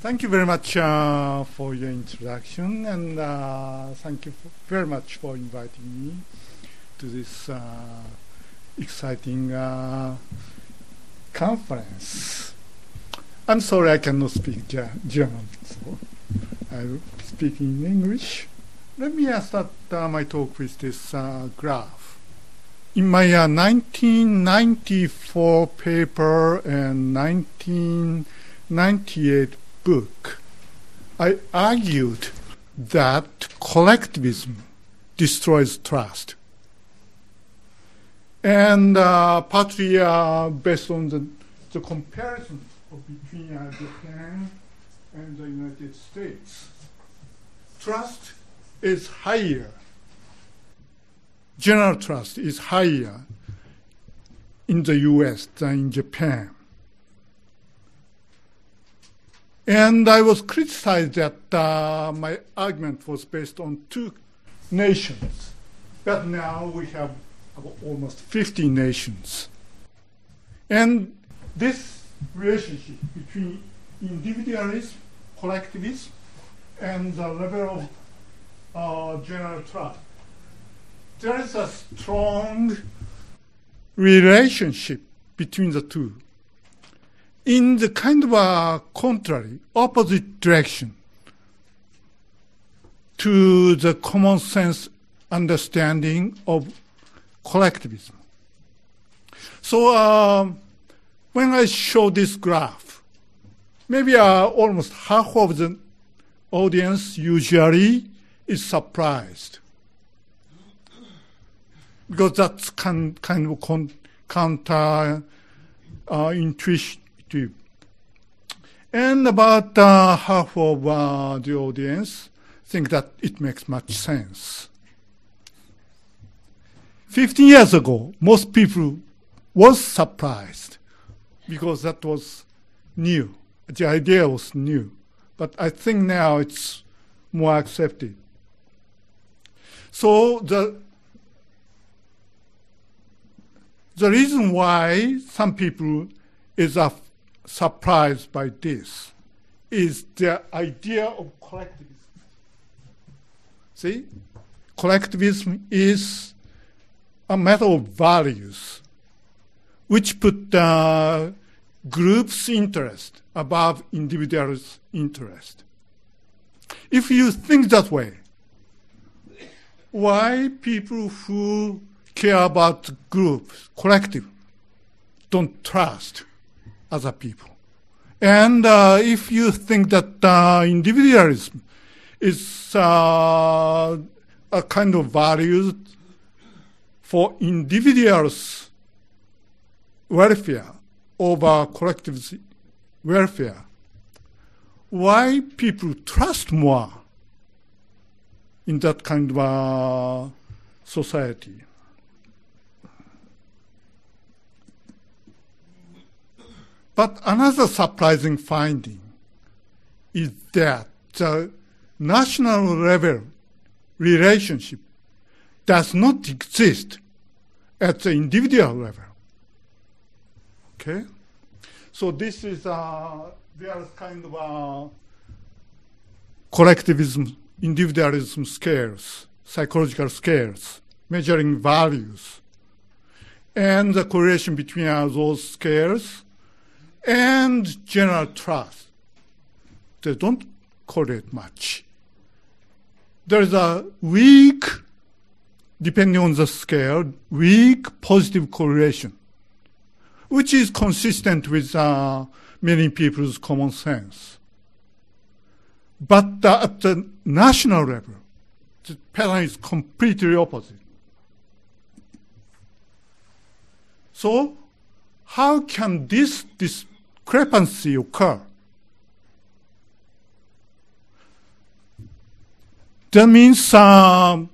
Thank you very much uh, for your introduction, and uh, thank you very much for inviting me to this uh, exciting uh, conference. I'm sorry I cannot speak German, so I'll speak in English. Let me start uh, my talk with this uh, graph. In my 1994 paper and 1998 book, I argued that collectivism destroys trust. And uh, partly uh, based on the, the comparison between uh, Japan and the United States, trust is higher. General trust is higher in the US than in Japan. And I was criticized that uh, my argument was based on two nations. But now we have almost 50 nations. And this relationship between individualism, collectivism, and the level of uh, general trust, there is a strong relationship between the two in the kind of a contrary, opposite direction to the common sense understanding of collectivism. So um, when I show this graph, maybe uh, almost half of the audience usually is surprised because that's kind, kind of con- counter uh, intuition and about uh, half of uh, the audience think that it makes much sense. 15 years ago, most people was surprised because that was new. The idea was new. But I think now it's more accepted. So the the reason why some people is a surprised by this is the idea of collectivism. See? Collectivism is a matter of values which put the group's interest above individual's interest. If you think that way, why people who care about groups, collective, don't trust other people. And uh, if you think that uh, individualism is uh, a kind of value for individuals' welfare over collective welfare, why people trust more in that kind of uh, society? But another surprising finding is that the national level relationship does not exist at the individual level. Okay? So this is uh, there's kind of a collectivism, individualism scales, psychological scales, measuring values. And the correlation between those scales and general trust. They don't correlate much. There is a weak, depending on the scale, weak positive correlation, which is consistent with uh, many people's common sense. But uh, at the national level, the pattern is completely opposite. So, how can this, this discrepancy occur. That means um,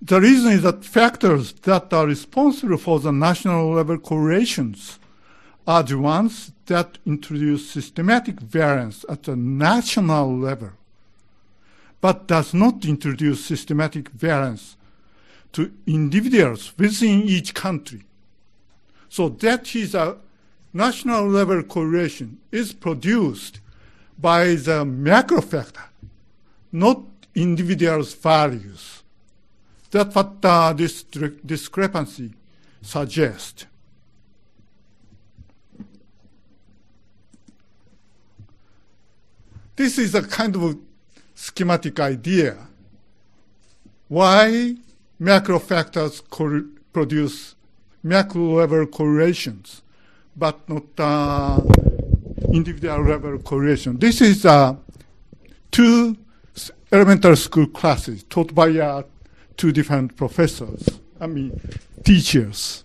the reason is that factors that are responsible for the national level correlations are the ones that introduce systematic variance at the national level, but does not introduce systematic variance to individuals within each country. So that is a national level correlation is produced by the macro factor, not individual's values. That's what uh, this discrepancy suggests. This is a kind of schematic idea. Why macro factors produce macro level correlations, but not uh, individual level correlation. This is uh, two elementary school classes taught by uh, two different professors, I mean, teachers.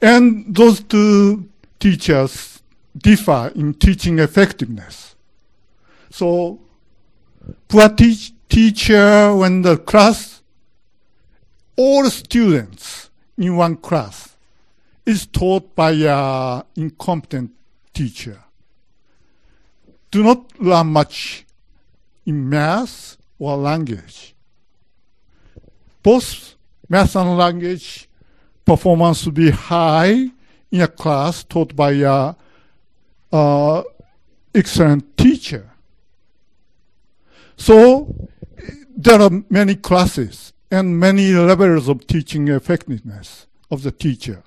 And those two teachers differ in teaching effectiveness. So, poor te- teacher, when the class, all students in one class is taught by an incompetent teacher. Do not learn much in math or language. Both math and language performance will be high in a class taught by a uh, excellent teacher. So there are many classes and many levels of teaching effectiveness of the teacher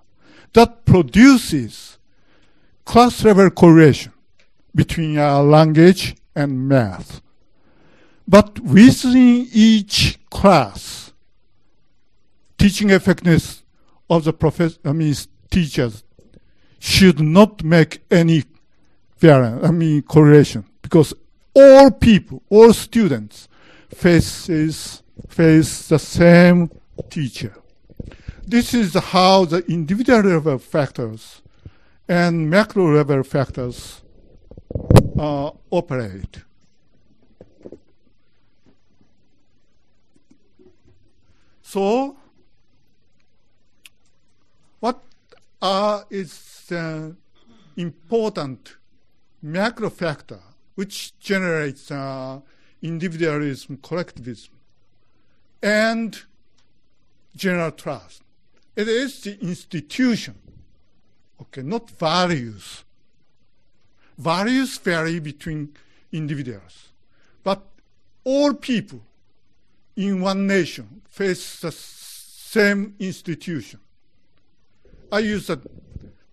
that produces class level correlation between uh, language and math. But within each class, teaching effectiveness of the professor, I mean, teachers should not make any variance, I mean, correlation, because all people, all students faces, face the same teacher. This is how the individual level factors and macro level factors uh, operate. So, what uh, is the important macro factor which generates uh, individualism, collectivism, and general trust? It is the institution, okay, not values. Values vary between individuals, but all people in one nation face the same institution. I use the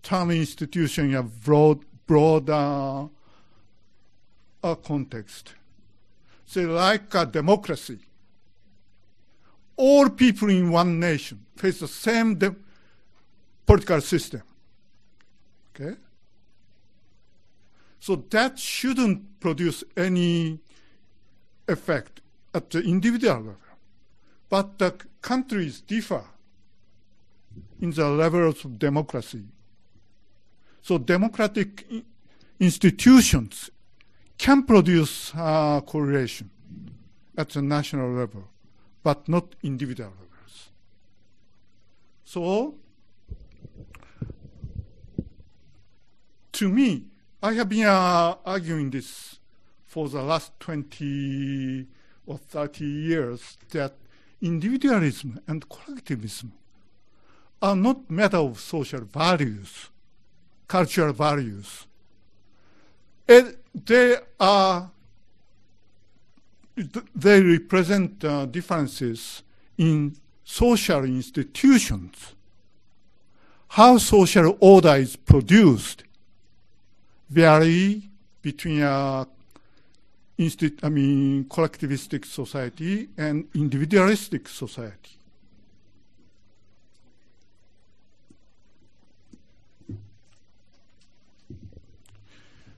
term institution in a broad, broader uh, context. So like a democracy, all people in one nation face the same political system. Okay? So that shouldn't produce any effect at the individual level. But the countries differ in the levels of democracy. So democratic institutions can produce uh, correlation at the national level, but not individual levels. So, to me, I have been uh, arguing this for the last 20 or 30 years that individualism and collectivism are not matter of social values, cultural values. And they are they represent uh, differences in social institutions. How social order is produced vary between a I mean, collectivistic society and individualistic society.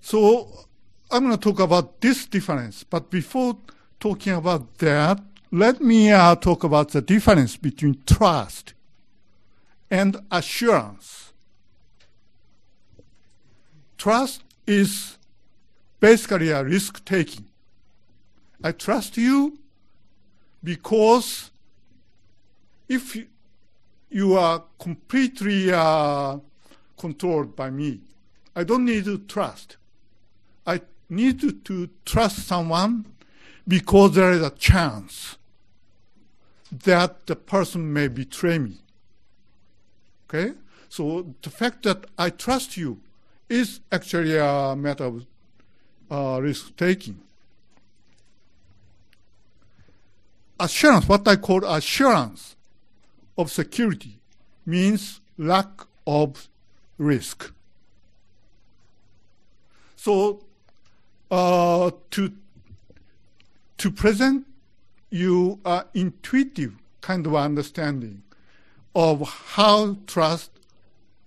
So I'm going to talk about this difference, but before talking about that, let me uh, talk about the difference between trust and assurance. Trust is basically a risk taking. I trust you because if you are completely uh, controlled by me, I don't need to trust. I need to, to trust someone because there is a chance that the person may betray me. Okay? So the fact that I trust you is actually a matter of uh, risk taking. Assurance, what I call assurance of security, means lack of risk. So, uh, to to present you an intuitive kind of understanding of how trust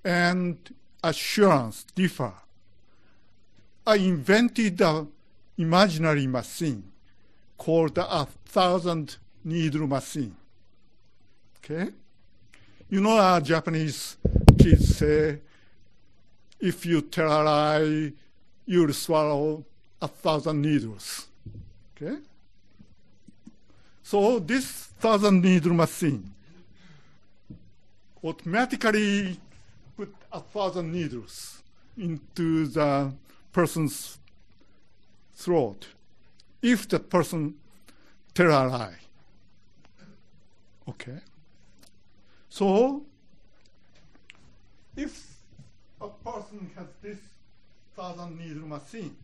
and assurance differ. I invented an imaginary machine called a thousand needle machine. Okay? You know, uh, Japanese kids say, if you tell a lie, you'll swallow a thousand needles. Okay? So this thousand needle machine automatically put a thousand needles into the person's throat if the person tell a lie. Okay. So if a person has this thousand needle machine,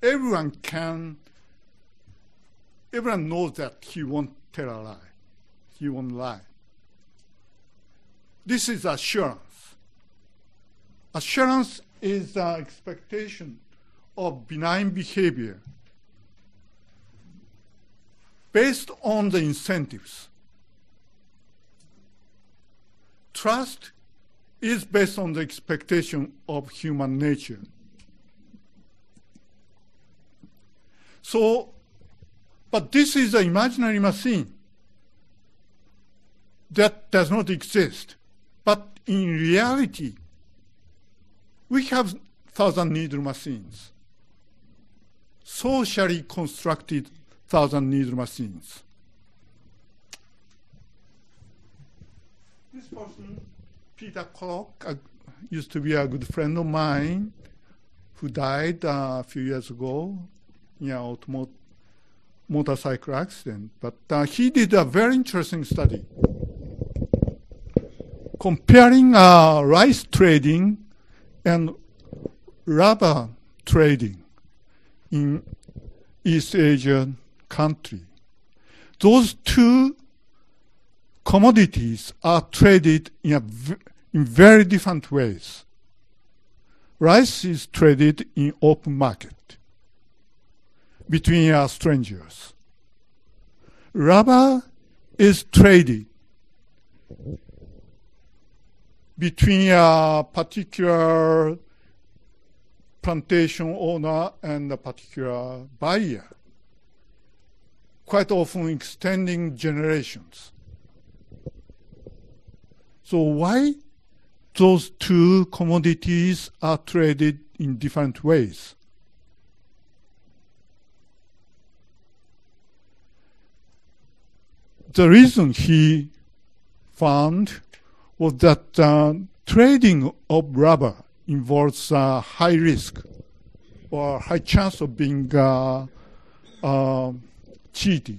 everyone can everyone knows that he won't tell a lie. He won't lie. This is assurance. Assurance is the expectation of benign behavior based on the incentives. Trust is based on the expectation of human nature. So, but this is an imaginary machine that does not exist. But in reality, we have thousand needle machines, socially constructed thousand needle machines. This person, Peter Kollock, uh, used to be a good friend of mine who died uh, a few years ago in an motorcycle accident. But uh, he did a very interesting study comparing uh, rice trading and rubber trading in East Asian country. Those two commodities are traded in, a in very different ways. Rice is traded in open market between uh, strangers. Rubber is traded between a particular plantation owner and a particular buyer, quite often extending generations. So why those two commodities are traded in different ways? The reason he found was that uh, trading of rubber involves uh, high risk or high chance of being uh, uh cheated.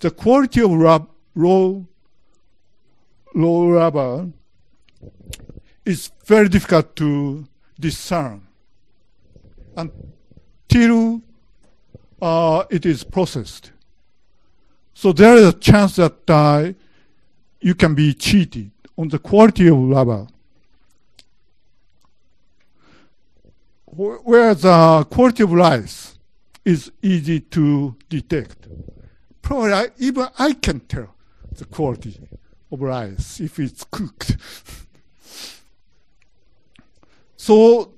The quality of rub- raw, raw rubber is very difficult to discern until uh, it is processed. So there is a chance that uh, you can be cheated on the quality of rubber. Whereas the quality of rice is easy to detect. Probably I, even I can tell the quality of rice if it's cooked. so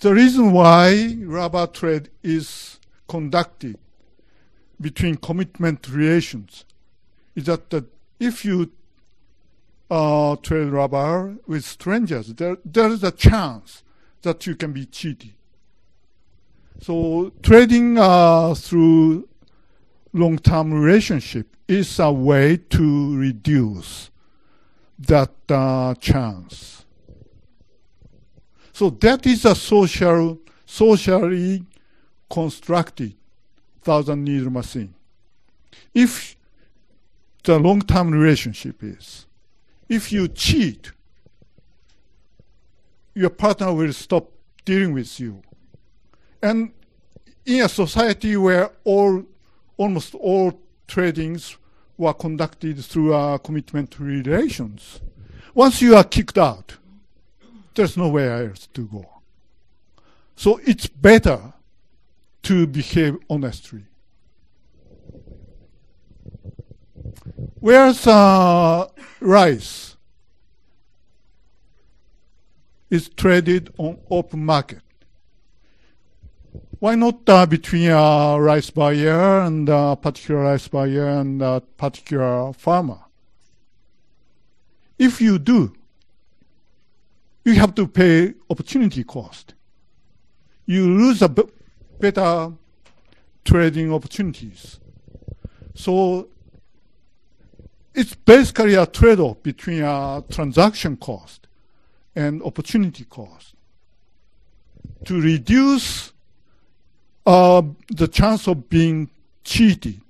the reason why rubber trade is conducted between commitment relations is that the, if you uh, trade rubber with strangers, there, there is a chance that you can be cheated. So trading uh, through long-term relationship is a way to reduce that uh, chance. So that is a social, socially constructed thousand needle machine. If the long-term relationship is. If you cheat, your partner will stop dealing with you. And in a society where all, almost all tradings were conducted through uh, commitment relations, once you are kicked out, there's nowhere else to go. So it's better to behave honestly. Whereas uh, rice is traded on open market. Why not uh, between a rice buyer and a particular rice buyer and a particular farmer? If you do, you have to pay opportunity cost. You lose a better trading opportunities. So it's basically a trade-off between a transaction cost and opportunity cost. To reduce uh, the chance of being cheated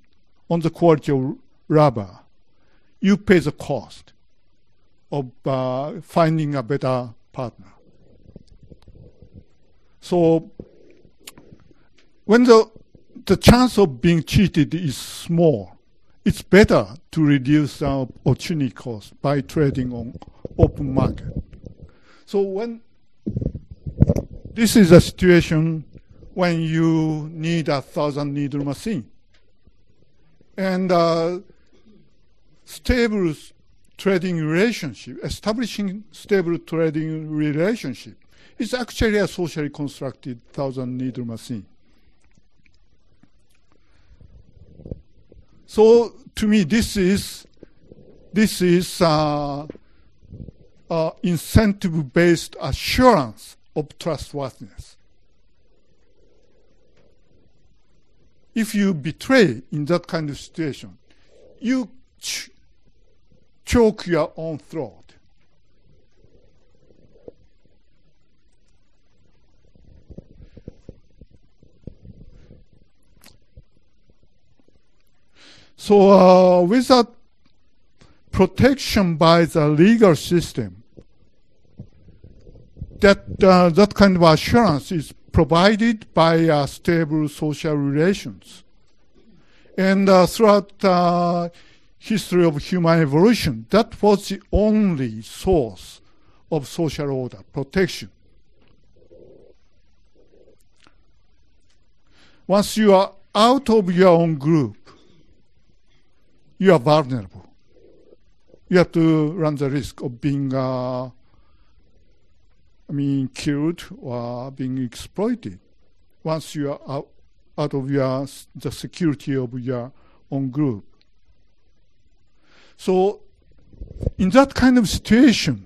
on the quality of rubber, you pay the cost of uh, finding a better partner. So when the the chance of being cheated is small, it's better to reduce our opportunity cost by trading on open market. So when this is a situation when you need a thousand needle machine and uh, stable trading relationship, establishing stable trading relationship is actually a socially constructed thousand needle machine. So to me, this is this is uh, uh, incentive-based assurance of trustworthiness. If you betray in that kind of situation, you ch choke your own throat. So uh, without protection by the legal system, that uh, that kind of assurance is provided by uh, stable social relations. And uh, throughout the history of human evolution, that was the only source of social order, protection. Once you are out of your own group, you are vulnerable. You have to run the risk of being, uh, I mean, killed or being exploited once you are out, out of your, the security of your own group. So, in that kind of situation,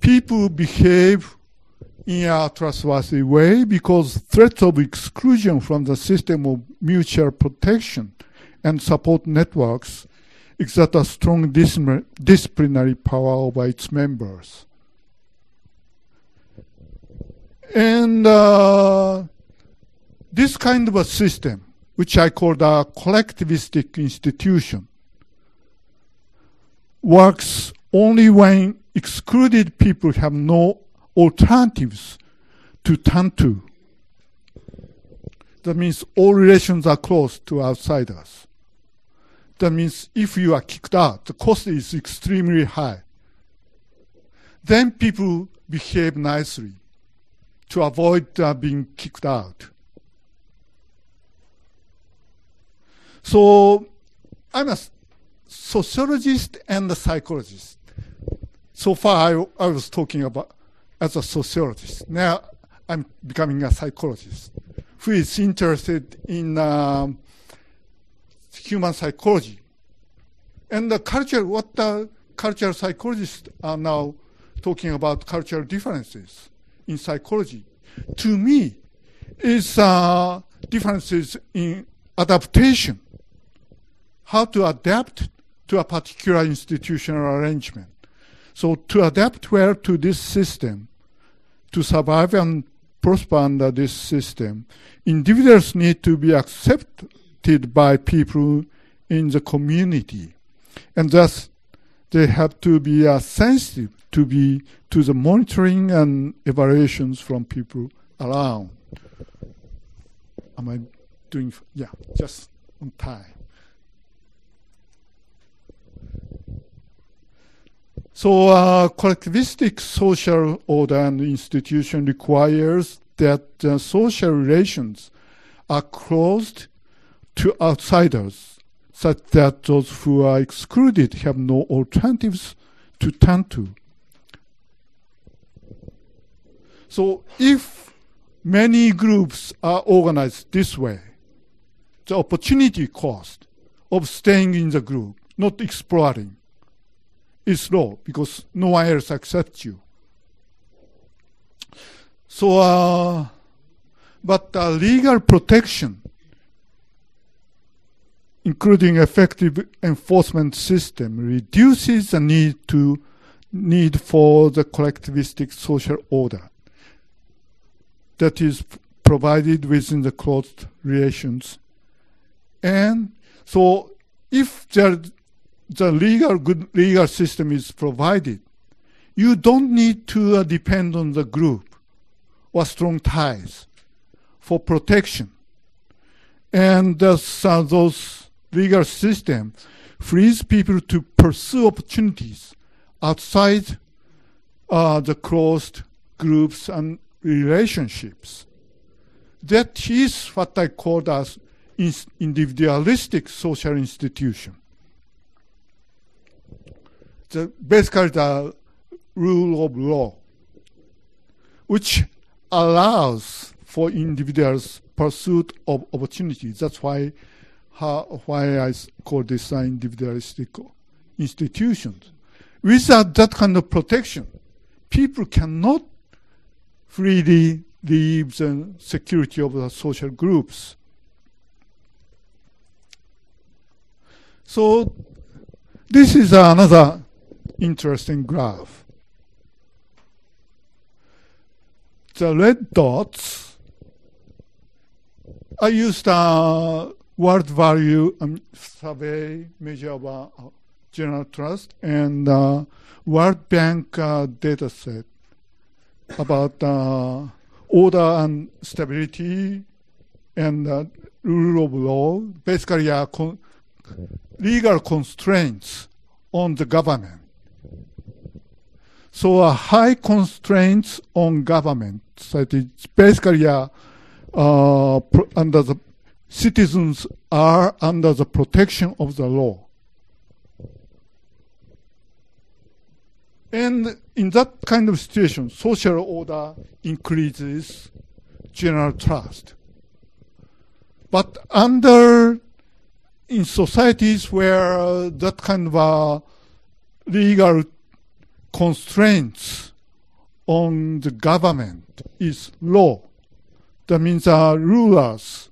people behave in a trustworthy way because threats of exclusion from the system of mutual protection and support networks exert a strong disciplinary power over its members. And uh, this kind of a system, which I call the collectivistic institution, works only when excluded people have no alternatives to turn to. That means all relations are closed to outsiders. That means if you are kicked out, the cost is extremely high. Then people behave nicely to avoid uh, being kicked out. So I'm a sociologist and a psychologist. So far, I, I was talking about as a sociologist. Now I'm becoming a psychologist who is interested in um, human psychology. And the culture, what the cultural psychologists are now talking about cultural differences in psychology, to me, is uh, differences in adaptation, how to adapt to a particular institutional arrangement. So to adapt well to this system, to survive and prosper under this system, individuals need to be accepted by people in the community. And thus, they have to be uh, sensitive to be to the monitoring and evaluations from people around. Am I doing? Yeah, just on time. So uh, collectivistic social order and institution requires that uh, social relations are closed to outsiders, such that those who are excluded have no alternatives to turn to. So if many groups are organized this way, the opportunity cost of staying in the group, not exploring, is low because no one else accepts you. So, uh, but uh, legal protection, including effective enforcement system, reduces the need to need for the collectivistic social order that is provided within the closed relations. And so if there the legal good legal system is provided, you don't need to uh, depend on the group or strong ties for protection. And uh, those legal system frees people to pursue opportunities outside uh, the closed groups and relationships. That is what I call as individualistic social institution the, basically the rule of law, which allows for individuals' pursuit of opportunities. That's why, how, why I call this an individualistic institutions. Without that kind of protection, people cannot freely leave the security of the social groups. So this is another interesting graph. The red dots I used a world value um, survey measure of uh, general trust and uh, World Bank uh, data set about uh, order and stability and uh, rule of law, basically uh, con legal constraints on the government. So uh, high constraints on government. So it is basically uh, uh, under the citizens are under the protection of the law. And in that kind of situation, social order increases general trust. But under in societies where that kind of uh, legal constraints on the government is law. That means uh, rulers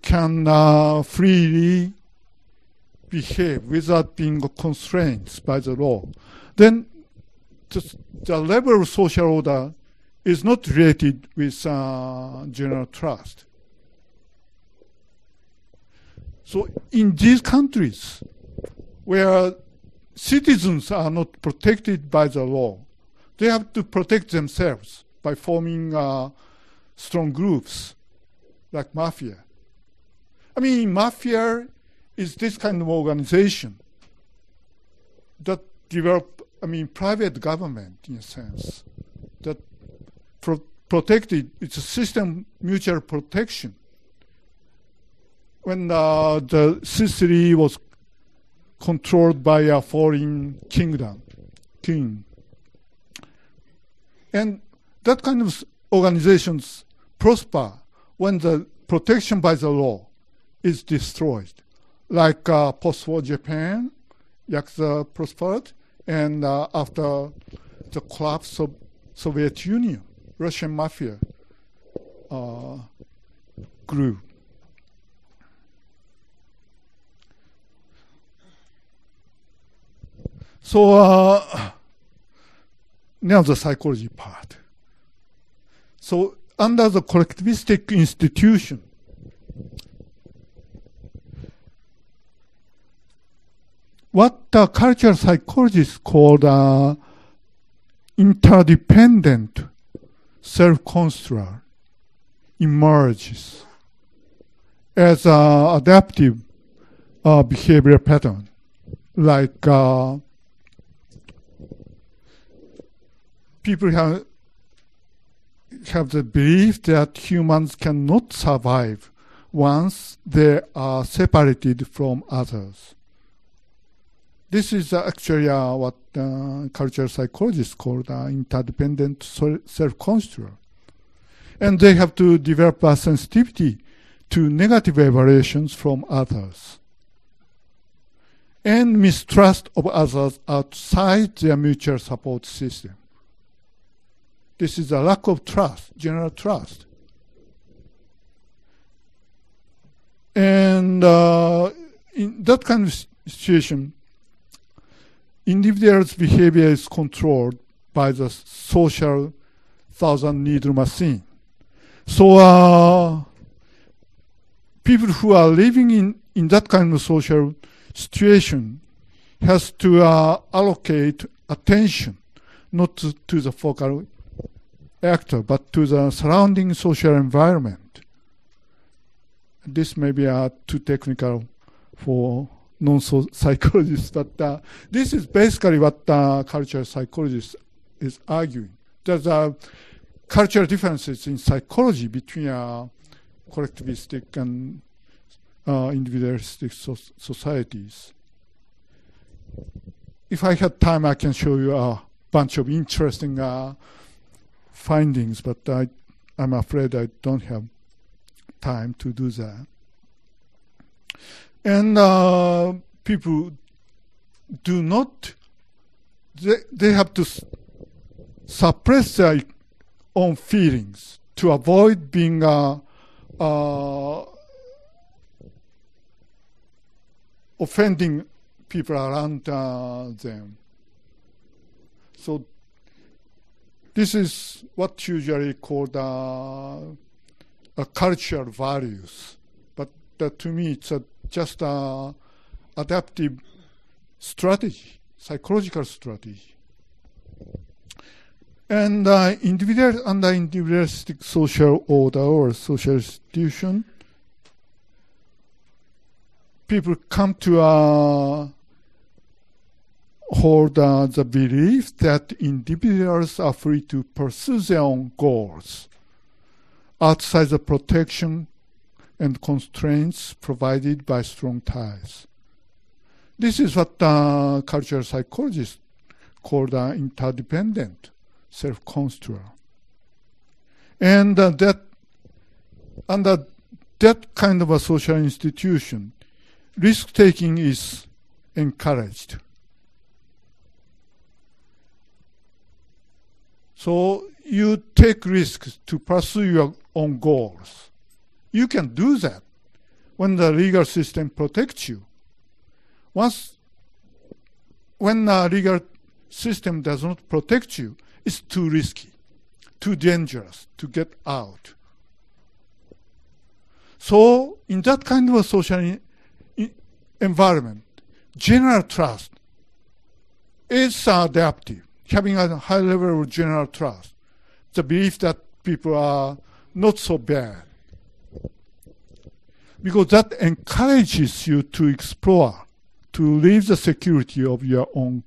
can uh, freely behave without being constrained by the law. Then the, the level of social order is not related with uh, general trust. So in these countries where citizens are not protected by the law. They have to protect themselves by forming uh, strong groups like mafia. I mean, mafia is this kind of organization that develop, I mean, private government in a sense that pro protected. It's a system mutual protection. When uh, the Sicily was controlled by a foreign kingdom, king. And that kind of organizations prosper when the protection by the law is destroyed. Like uh, post-war Japan, Yakuza prospered, and uh, after the collapse of Soviet Union, Russian mafia uh, grew. So uh, now the psychology part. So under the collectivistic institution, what the cultural psychologists call the interdependent self-construct emerges as an adaptive uh, behavior pattern, like uh, people have have the belief that humans cannot survive once they are separated from others. This is actually uh, what uh, cultural psychologists call the interdependent self-construct. And they have to develop a sensitivity to negative evaluations from others and mistrust of others outside their mutual support system. This is a lack of trust, general trust. And uh, in that kind of situation, individual's behavior is controlled by the social thousand needle machine. So uh, people who are living in, in that kind of social situation has to uh, allocate attention not to, to the focal actor but to the surrounding social environment this may be uh, too technical for non-psychologists, but uh, this is basically what uh, cultural psychologist is arguing. There's uh, cultural differences in psychology between uh, collectivistic and uh, individualistic so societies. If I had time, I can show you a bunch of interesting uh, findings, but I, I'm afraid I don't have time to do that. And uh, people do not, they, they have to suppress their own feelings to avoid being uh, uh, offending people around uh, them. So this is what usually called uh, cultural values. But uh, to me, it's a, just a adaptive strategy, psychological strategy. And uh, individual under individualistic social order or social institution, people come to uh, hold uh, the belief that individuals are free to pursue their own goals outside the protection and constraints provided by strong ties. This is what uh, cultural psychologists call the interdependent self-construct. And uh, that under that kind of a social institution, risk-taking is encouraged. So you take risks to pursue your own goals. You can do that when the legal system protects you. Once, when the legal system does not protect you, it's too risky, too dangerous to get out. So, in that kind of a social environment, general trust is adaptive, having a high level of general trust the belief that people are not so bad. Because that encourages you to explore, to leave the security of your own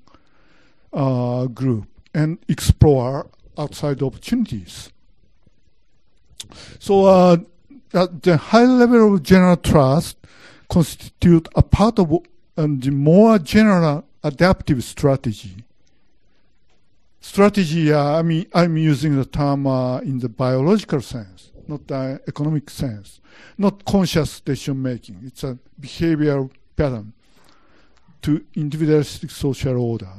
uh, group and explore outside opportunities. So uh, the high level of general trust constitute a part of um, the more general adaptive strategy strategy, uh, I mean, I'm using the term uh, in the biological sense, not the economic sense, not conscious decision making. It's a behavioral pattern to individualistic social order.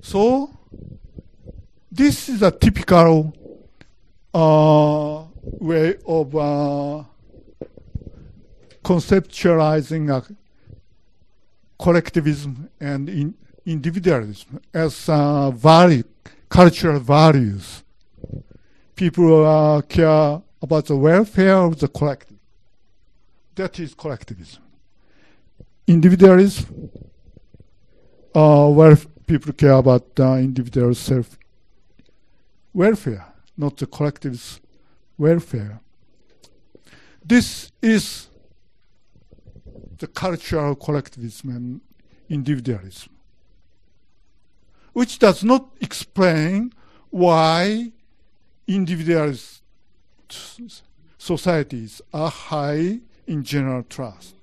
So, this is a typical uh, way of uh, conceptualizing a collectivism and in individualism as uh, value, cultural values. People uh, care about the welfare of the collective, that is collectivism. Individualism, uh, where people care about uh, individual self welfare, not the collective's welfare. This is the cultural collectivism and individualism, which does not explain why individualist societies are high in general trust.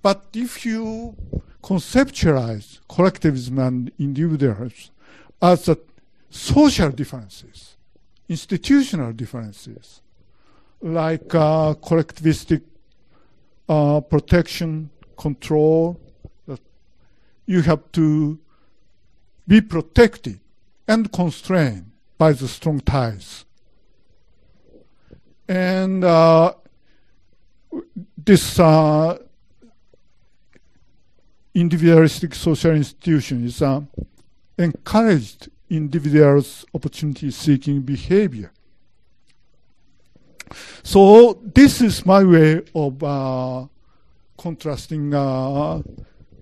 But if you conceptualize collectivism and individualism as social differences, institutional differences, like uh, collectivistic uh, protection, control, you have to be protected and constrained by the strong ties. And uh, this uh, individualistic social institution is uh, encouraged individuals' opportunity-seeking behavior. So this is my way of uh, contrasting uh,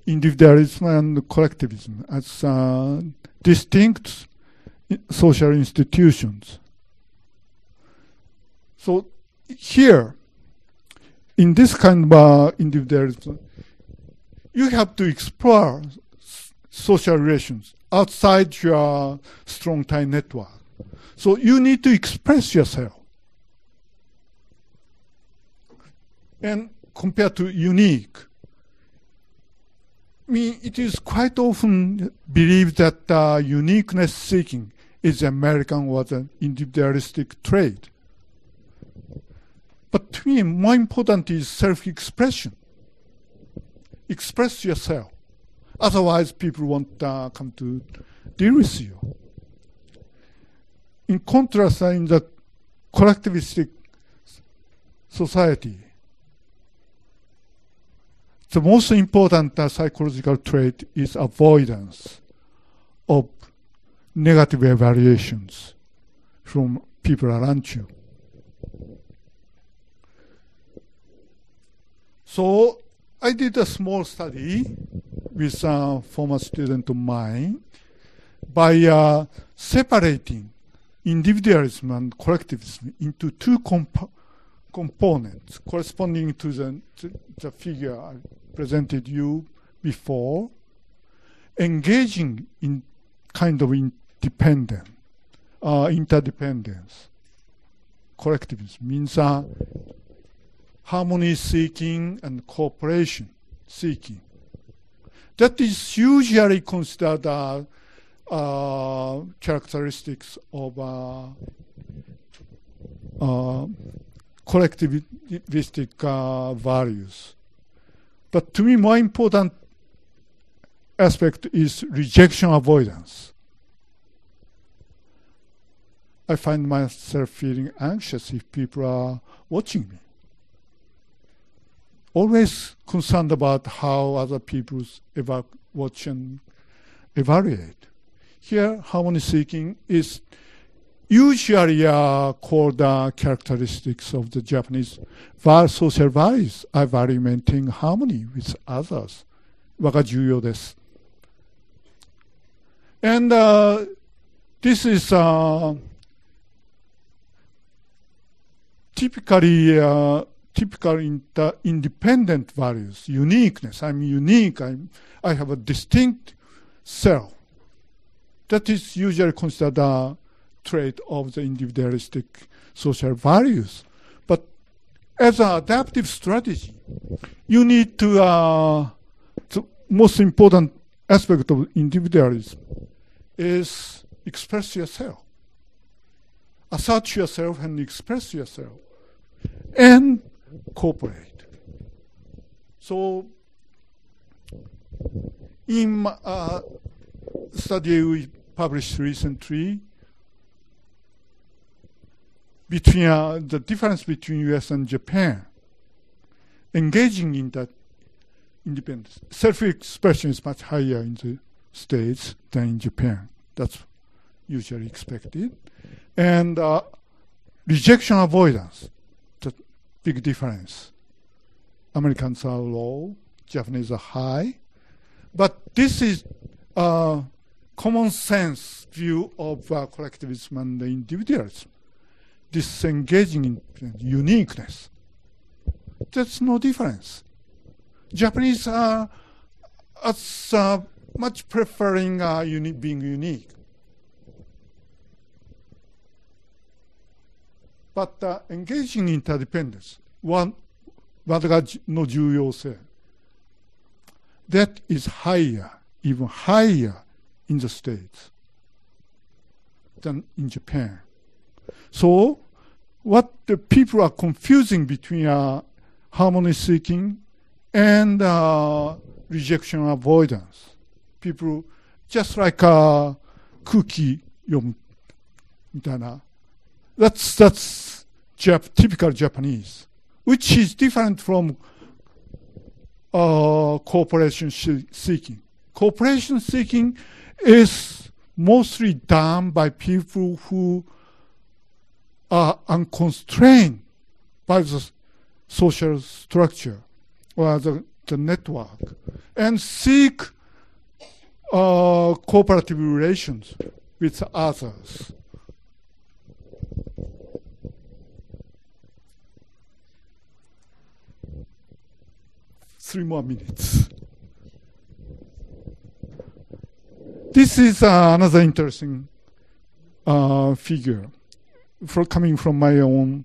individualism and collectivism as uh, distinct social institutions. So here, in this kind of uh, individualism, you have to explore social relations outside your strong tie network. So you need to express yourself. And compared to unique, I mean, it is quite often believed that uh, uniqueness seeking is American or an individualistic trait. But to me, more important is self-expression. Express yourself. Otherwise, people won't uh, come to deal with you. In contrast, in the collectivistic society, the most important psychological trait is avoidance of negative evaluations from people around you. So I did a small study with a former student of mine by uh, separating individualism and collectivism into two comp components corresponding to the, the, the figure presented you before, engaging in kind of independent, uh, interdependence. Collectivism means uh, harmony seeking and cooperation seeking. That is usually considered uh, uh, characteristics of uh, uh collectivistic uh, values. But to me, more important aspect is rejection avoidance. I find myself feeling anxious if people are watching me. Always concerned about how other people watch and evaluate. Here, harmony seeking is usually uh, called uh, characteristics of the Japanese social values. I value maintaining harmony with others. 我が重要です。And uh, this is uh, typically uh, typical inter- independent values, uniqueness. I'm unique. I'm, I have a distinct self. That is usually considered a trait of the individualistic social values. But as an adaptive strategy, you need to, uh, the most important aspect of individualism is express yourself. Assert yourself and express yourself. And cooperate. So, in a uh, study we published recently, between uh, the difference between U.S. and Japan, engaging in that independence, self-expression is much higher in the States than in Japan. That's usually expected. And uh, rejection avoidance, the big difference. Americans are low, Japanese are high. But this is a common sense view of uh, collectivism and individualism Disengaging in uniqueness. There's no difference. Japanese are as, uh, much preferring uh, uni being unique. But uh, engaging interdependence, one, 私がの重要性 that is higher, even higher in the States than in Japan. So, what the people are confusing between uh, harmony seeking and uh, rejection avoidance. People, just like a cookie 読むみたいな that's, that's Jap- typical Japanese, which is different from uh, cooperation seeking. Cooperation seeking is mostly done by people who are unconstrained by the social structure or the, the network and seek uh, cooperative relations with others. three more minutes. This is uh, another interesting uh, figure for coming from my own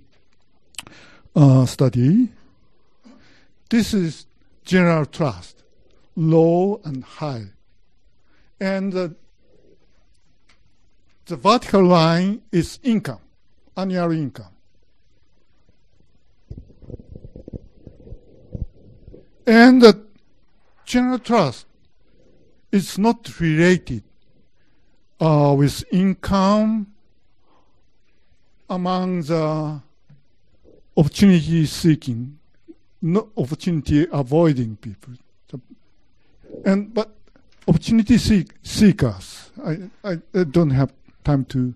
uh, study. This is general trust, low and high. And the vertical line is income, annual income. And the general trust is not related uh, with income among the opportunity seeking, not opportunity avoiding people. And but opportunity seek, seekers, I, I, I, don't have time to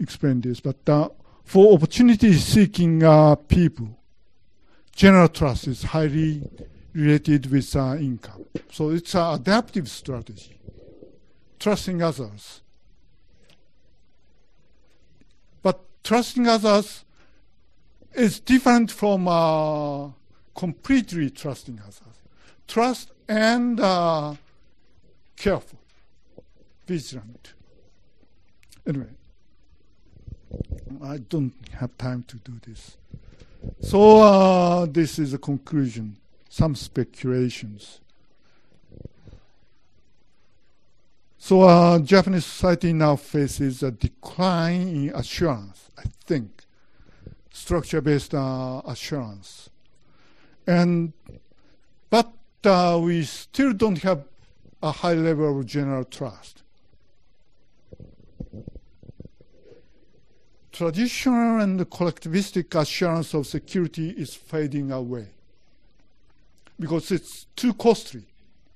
explain this, but uh, for opportunity seeking uh, people, general trust is highly related with uh, income. So it's an adaptive strategy, trusting others. But trusting others is different from uh, completely trusting others. Trust and uh, careful, vigilant. Anyway, I don't have time to do this. So uh, this is a conclusion some speculations. So uh, Japanese society now faces a decline in assurance, I think, structure-based uh, assurance. And, but uh, we still don't have a high level of general trust. Traditional and collectivistic assurance of security is fading away because it's too costly.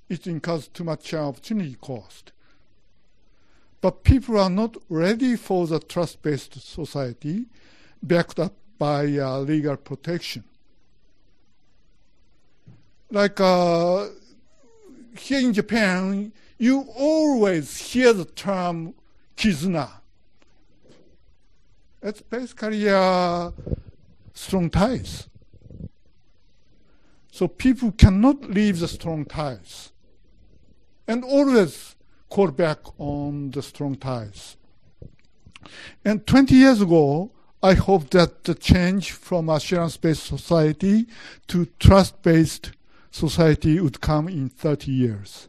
It incurs too much opportunity cost. But people are not ready for the trust-based society backed up by uh, legal protection. Like uh, here in Japan, you always hear the term kizuna. It's basically uh, strong ties. So people cannot leave the strong ties and always call back on the strong ties. And 20 years ago, I hope that the change from assurance-based society to trust-based society would come in 30 years.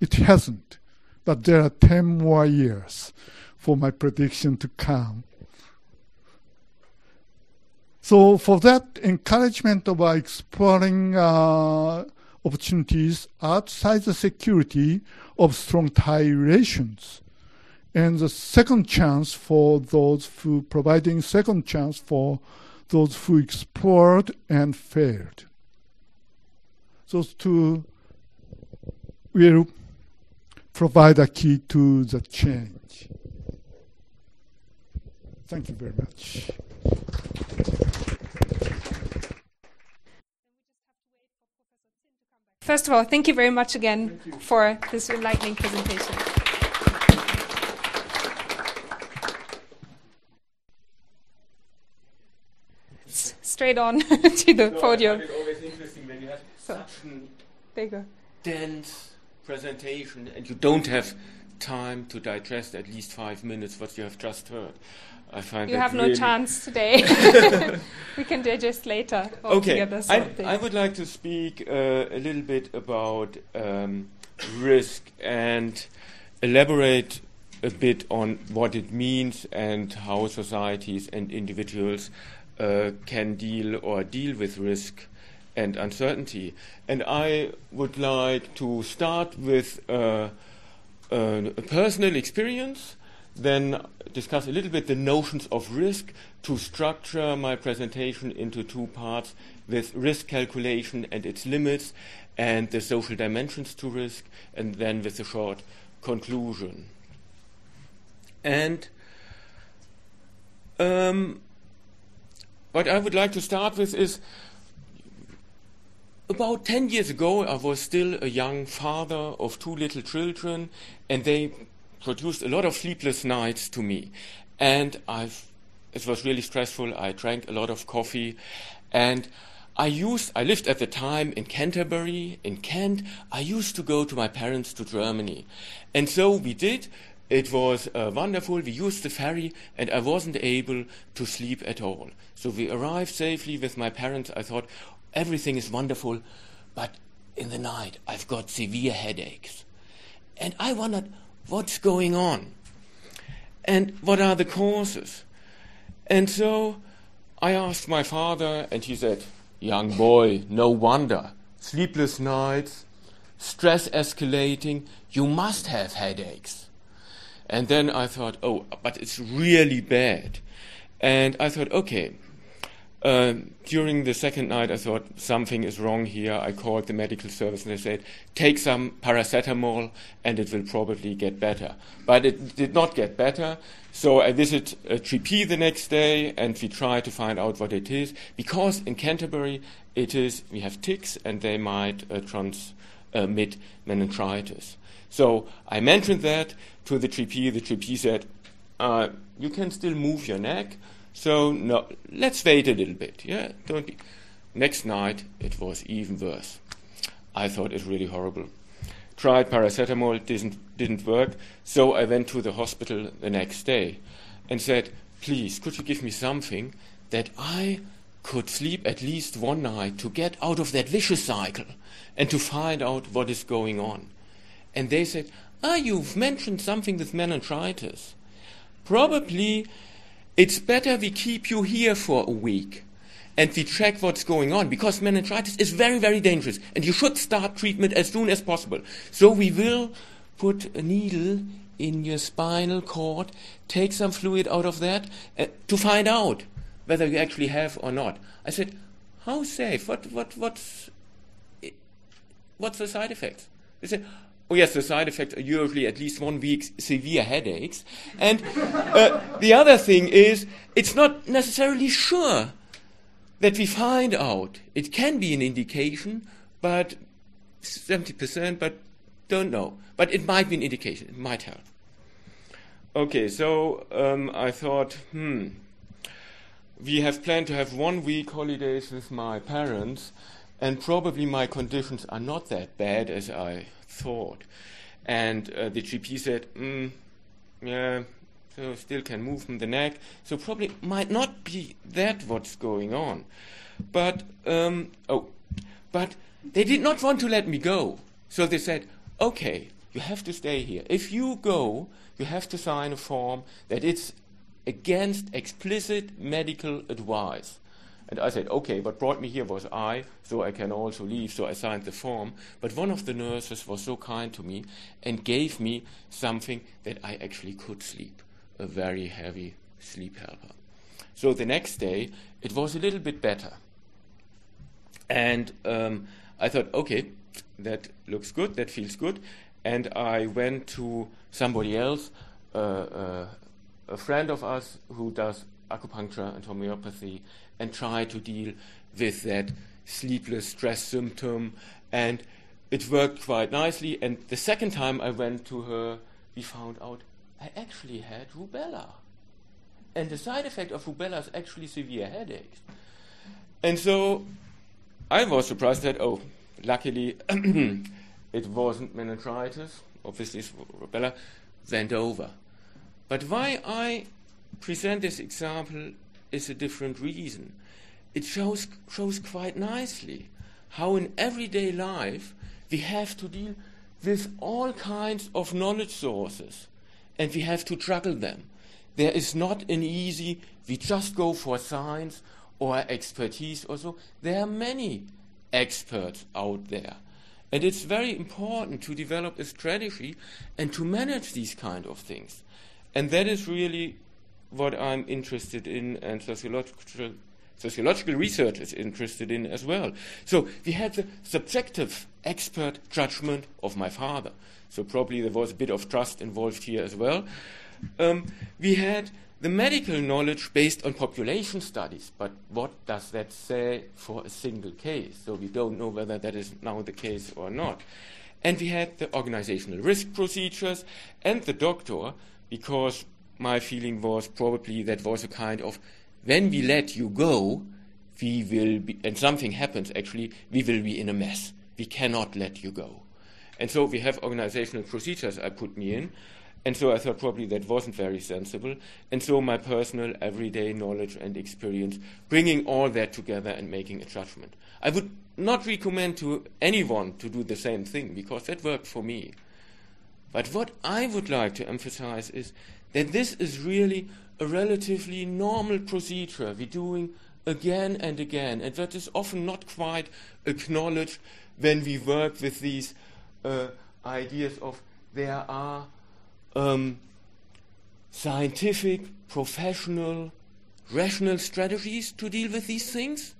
It hasn't, but there are 10 more years for my prediction to come. So for that encouragement of exploring uh, opportunities outside the security of strong tie relations, and the second chance for those who providing second chance for those who explored and failed. Those two will provide a key to the change. Thank you very much. First of all, thank you very much again for this enlightening presentation. S- Straight on to the No, podium. I always interesting when you have So. There you go. dense presentation and you don't have time to digest at least five minutes what you have just heard. I find You have no really chance today. we can digest later. Okay, I. I would like to speak uh, a little bit about um, risk and elaborate a bit on what it means and how societies and individuals uh, can deal or deal with risk and uncertainty. And I would like to start with uh, uh, a personal experience, then discuss a little bit the notions of risk to structure my presentation into two parts with risk calculation and its limits and the social dimensions to risk, and then with a short conclusion. And um, what I would like to start with is about 10 years ago, I was still a young father of two little children, and they produced a lot of sleepless nights to me. And I've, it was really stressful. I drank a lot of coffee, and I used, I lived at the time in Canterbury, in Kent. I used to go to my parents to Germany. And so we did. It was uh, wonderful. We used the ferry, and I wasn't able to sleep at all. So we arrived safely with my parents. I thought, everything is wonderful, but in the night I've got severe headaches. And I wondered, what's going on? And what are the causes? And so I asked my father, and he said, Young boy, no wonder. Sleepless nights, stress escalating, you must have headaches. And then I thought, oh, but it's really bad. And I thought, okay. Um, during the second night, I thought something is wrong here. I called the medical service and they said, take some paracetamol and it will probably get better. But it did not get better. So I visited a GP the next day and we tried to find out what it is. Because in Canterbury, it is, we have ticks and they might uh, transmit meningitis. So I mentioned that to the GP. The GP said, uh, you can still move your neck. So no, let's wait a little bit. Yeah, don't be. Next night it was even worse. I thought it really horrible. Tried paracetamol, didn't didn't work. So I went to the hospital the next day, and said, "Please, could you give me something that I could sleep at least one night to get out of that vicious cycle, and to find out what is going on?" And they said, "Ah, you've mentioned something with meningitis. Probably." It's better we keep you here for a week and we check what's going on because meningitis is very, very dangerous and you should start treatment as soon as possible. So we will put a needle in your spinal cord, take some fluid out of that uh, to find out whether you actually have or not. I said, how safe? What, what, what's, what's the side effects? They said, Oh yes, the side effects are usually at least one week severe headaches. And uh, the other thing is, it's not necessarily sure that we find out. It can be an indication, but 70%, but don't know. But it might be an indication. It might help. Okay, so um, I thought, hmm, we have planned to have one week holidays with my parents, and probably my conditions are not that bad as I thought. And uh, the GP said, mm, yeah, so still can move from the neck. So probably might not be that what's going on. But, um, oh, but they did not want to let me go. So they said, okay, you have to stay here. If you go, you have to sign a form that it's against explicit medical advice. And I said, okay, what brought me here was I, so I can also leave. So I signed the form. But one of the nurses was so kind to me and gave me something that I actually could sleep a very heavy sleep helper. So the next day, it was a little bit better. And um, I thought, okay, that looks good, that feels good. And I went to somebody else, uh, uh, a friend of us who does acupuncture and homeopathy, and try to deal with that sleepless stress symptom. And it worked quite nicely. And the second time I went to her, we found out I actually had rubella. And the side effect of rubella is actually severe headaches. And so I was surprised that, oh, luckily it wasn't meningitis, obviously it's rubella, went over. But why I present this example is a different reason. It shows, shows quite nicely how in everyday life we have to deal with all kinds of knowledge sources and we have to juggle them. There is not an easy, we just go for science or expertise or so. There are many experts out there. And it's very important to develop a strategy and to manage these kind of things. And that is really what I'm interested in and sociological sociological research is interested in as well. So we had the subjective expert judgment of my father. So probably there was a bit of trust involved here as well. Um, we had the medical knowledge based on population studies, but what does that say for a single case? So we don't know whether that is now the case or not. And we had the organizational risk procedures and the doctor, because my feeling was probably that was a kind of when we let you go, we will be, and something happens actually, we will be in a mess. We cannot let you go. And so we have organizational procedures I put me in. And so I thought probably that wasn't very sensible. And so my personal everyday knowledge and experience, bringing all that together and making a judgment. I would not recommend to anyone to do the same thing because that worked for me. But what I would like to emphasize is that this is really a relatively normal procedure we're doing again and again, and that is often not quite acknowledged when we work with these uh, ideas of there are um, scientific, professional, rational strategies to deal with these things,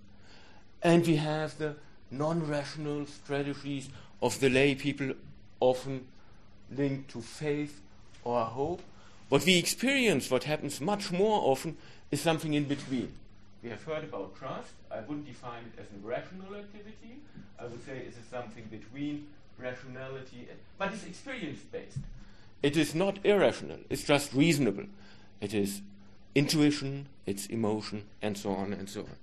and we have the non rational strategies of the lay people, often linked to faith or hope. What we experience, what happens much more often, is something in between. We have heard about trust. I wouldn't define it as a rational activity. I would say it is something between rationality, and, but it's experience based. It is not irrational, it's just reasonable. It is intuition, it's emotion, and so on and so on.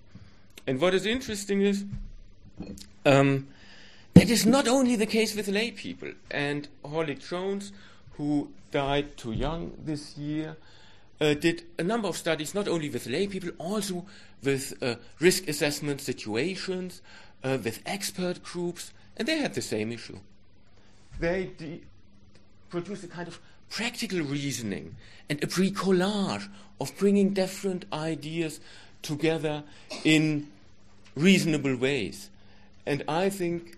And what is interesting is um, that is not only the case with lay people. And Horlick-Jones who died too young this year, uh, did a number of studies, not only with lay people, also with uh, risk assessment situations, uh, with expert groups, and they had the same issue. They de- produced a kind of practical reasoning and a bricolage of bringing different ideas together in reasonable ways. And I think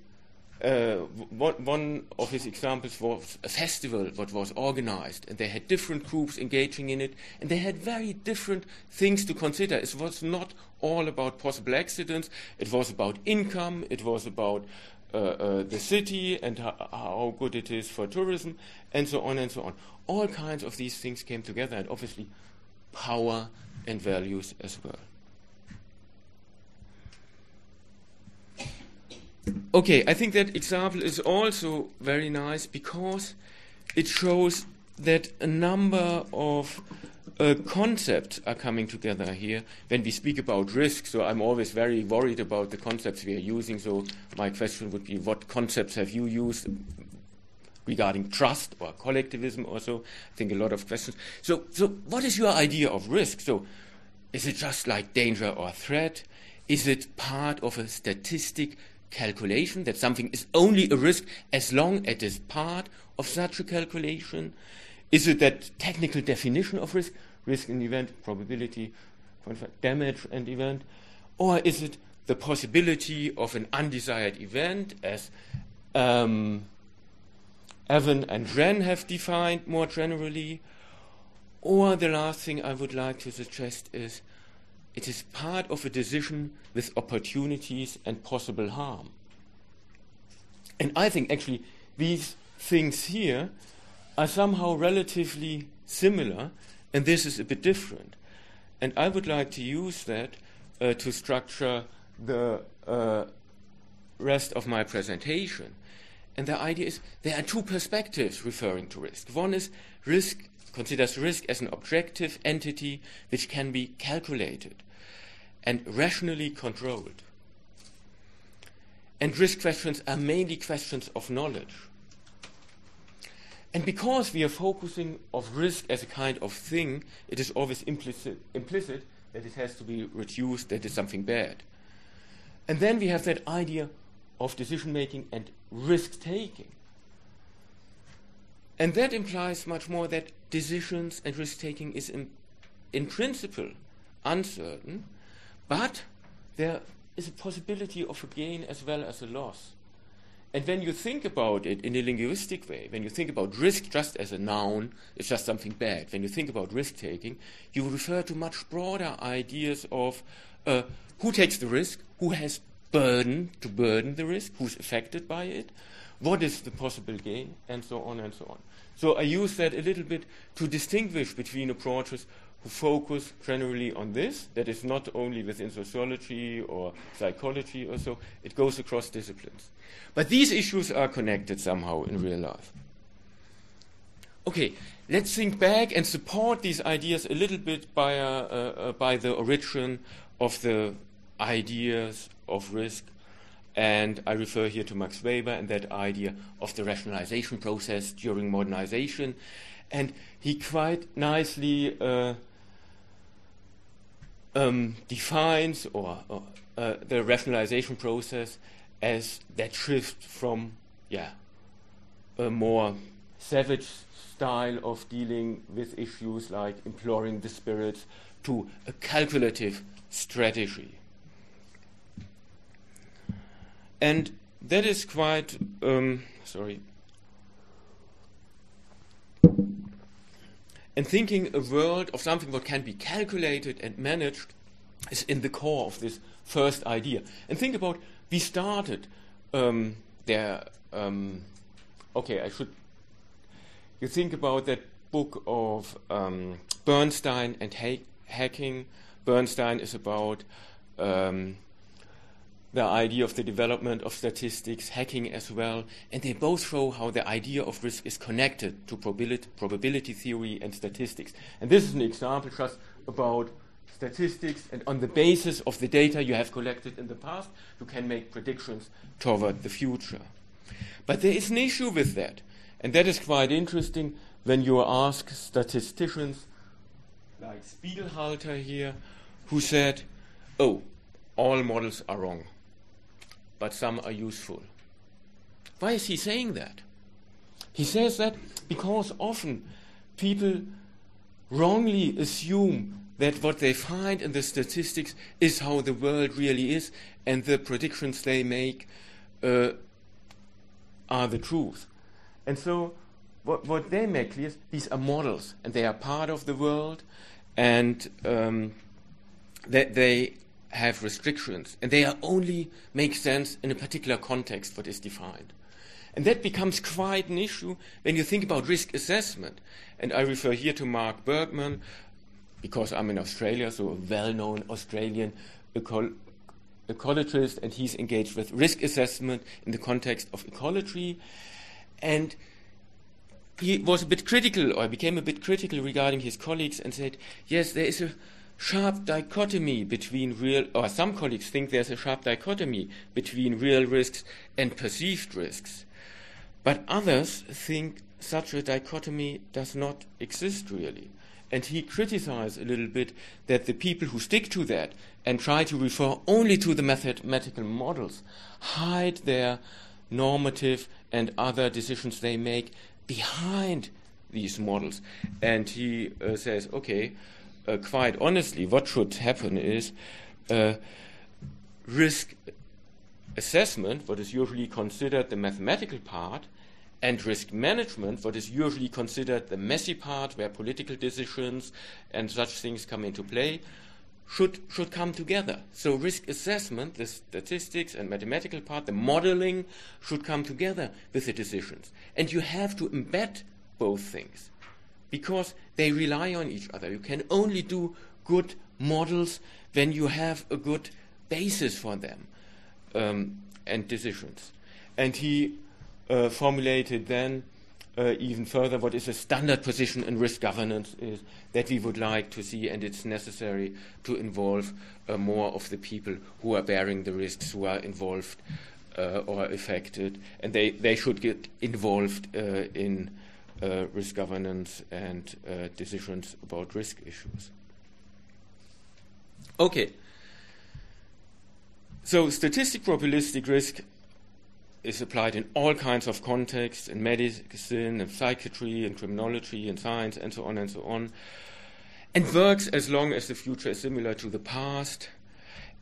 uh, one, of his examples was a festival that was organized, and they had different groups engaging in it, and they had very different things to consider. It was not all about possible accidents, it was about income, it was about uh, uh, the city and how good it is for tourism, and so on and so on. All kinds of these things came together, and obviously, power and values as well. Okay, I think that example is also very nice because it shows that a number of uh, concepts are coming together here when we speak about risk. So I'm always very worried about the concepts we are using. So my question would be, what concepts have you used regarding trust or collectivism? Also, I think a lot of questions. So, so what is your idea of risk? So, is it just like danger or threat? Is it part of a statistic calculation, that something is only a risk as long as it is part of such a calculation? Is it that technical definition of risk, risk and event, probability, damage and event? Or is it the possibility of an undesired event as um, Aven and Renn have defined more generally? Or the last thing I would like to suggest is it is part of a decision with opportunities and possible harm. And I think actually these things here are somehow relatively similar, and this is a bit different. And I would like to use that uh, to structure the uh, rest of my presentation. And the idea is there are two perspectives referring to risk. One is risk considers risk as an objective entity which can be calculated and rationally controlled. And risk questions are mainly questions of knowledge. And because we are focusing of risk as a kind of thing, it is always implicit, implicit that it has to be reduced, that it's something bad. And then we have that idea of decision making and risk taking. And that implies much more that decisions and risk taking is in, in principle uncertain, but there is a possibility of a gain as well as a loss. And when you think about it in a linguistic way, when you think about risk just as a noun, it's just something bad. When you think about risk taking, you refer to much broader ideas of uh, who takes the risk, who has burden to burden the risk, who's affected by it, what is the possible gain, and so on and so on. So I use that a little bit to distinguish between approaches who focus generally on this, that is not only within sociology or psychology or so, it goes across disciplines. But these issues are connected somehow in real life. Okay, let's think back and support these ideas a little bit by, uh, uh, by the origin of the ideas of risk. And I refer here to Max Weber and that idea of the rationalization process during modernization. And he quite nicely uh, um, defines or, or uh, the rationalization process as that shift from, yeah, a more savage style of dealing with issues like imploring the spirits to a calculative strategy. And that is quite, um, sorry. And thinking a world of something that can be calculated and managed is in the core of this first idea. And think about, we started um, there. Um, okay, I should. You think about that book of um, Bernstein and ha- hacking. Bernstein is about um, the idea of the development of statistics, hacking as well, and they both show how the idea of risk is connected to probability, probability theory and statistics. And this is an example just about statistics, and on the basis of the data you have collected in the past, you can make predictions toward the future. But there is an issue with that, and that is quite interesting when you ask statisticians like Spiegelhalter here, who said, oh, all models are wrong but some are useful. Why is he saying that? He says that because often people wrongly assume that what they find in the statistics is how the world really is, and the predictions they make uh, are the truth. And so, what, what they make clear is these are models, and they are part of the world, and um, that they have restrictions, and they only make sense in a particular context what is defined. And that becomes quite an issue when you think about risk assessment. And I refer here to Mark Burgman, because I'm in Australia, so a well known Australian eco- ecologist, and he's engaged with risk assessment in the context of ecology. And he was a bit critical, or became a bit critical regarding his colleagues, and said, yes, there is a sharp dichotomy between real, or some colleagues think there's a sharp dichotomy between real risks and perceived risks. But others think such a dichotomy does not exist really. And he criticized a little bit that the people who stick to that and try to refer only to the mathematical models hide their normative and other decisions they make behind these models. And he uh, says, okay, uh, quite honestly, what should happen is uh, risk assessment, what is usually considered the mathematical part, and risk management, what is usually considered the messy part, where political decisions and such things come into play, should, should come together. So, risk assessment, the statistics and mathematical part, the modeling should come together with the decisions. And you have to embed both things because they rely on each other. You can only do good models when you have a good basis for them um, and decisions. And he uh, formulated then uh, even further what is a standard position in risk governance is that we would like to see, and it's necessary to involve uh, more of the people who are bearing the risks, who are involved uh, or affected, and they, they should get involved uh, in uh, risk governance and uh, decisions about risk issues. Okay. So, statistic probabilistic risk is applied in all kinds of contexts in medicine, in psychiatry, in criminology, in science, and so on and so on, and works as long as the future is similar to the past,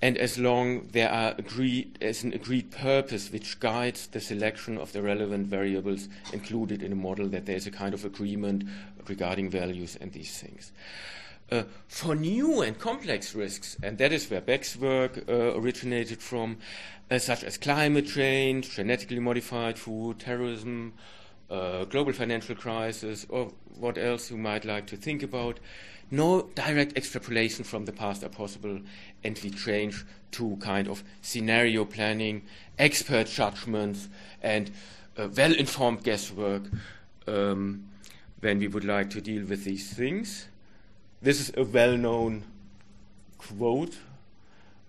and as long there are agreed as an agreed purpose which guides the selection of the relevant variables included in a model, that there is a kind of agreement regarding values and these things. Uh, for new and complex risks, and that is where Beck's work uh, originated from, uh, such as climate change, genetically modified food, terrorism, uh, global financial crisis, or what else you might like to think about. No direct extrapolation from the past are possible, and we change to kind of scenario planning, expert judgments, and uh, well informed guesswork um, when we would like to deal with these things. This is a well known quote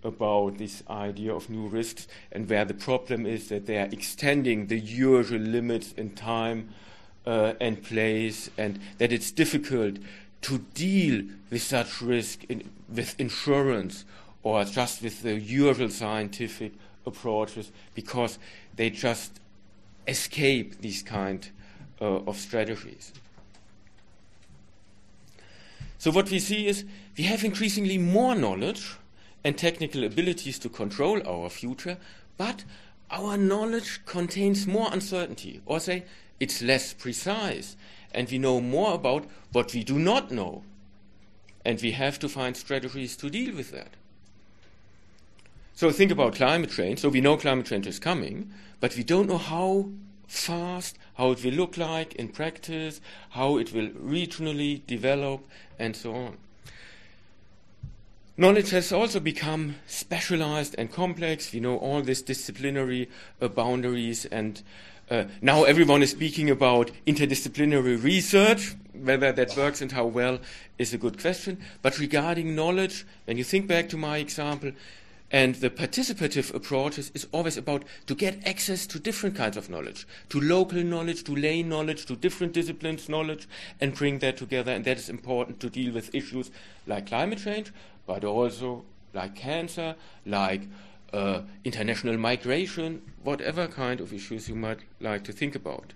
about this idea of new risks and where the problem is that they are extending the usual limits in time uh, and place and that it's difficult to deal with such risk in, with insurance or just with the usual scientific approaches because they just escape these kind uh, of strategies. So what we see is we have increasingly more knowledge and technical abilities to control our future, but our knowledge contains more uncertainty, or say it's less precise, and we know more about what we do not know. And we have to find strategies to deal with that. So think about climate change. So we know climate change is coming, but we don't know how fast, how it will look like in practice, how it will regionally develop, and so on. Knowledge has also become specialized and complex. We know all these disciplinary uh, boundaries, and uh, now everyone is speaking about interdisciplinary research. Whether that works and how well is a good question. But regarding knowledge, when you think back to my example, and the participative approach is, is, always about to get access to different kinds of knowledge, to local knowledge, to lay knowledge, to different disciplines knowledge, and bring that together. And that is important to deal with issues like climate change, but also like cancer, like uh, international migration, whatever kind of issues you might like to think about.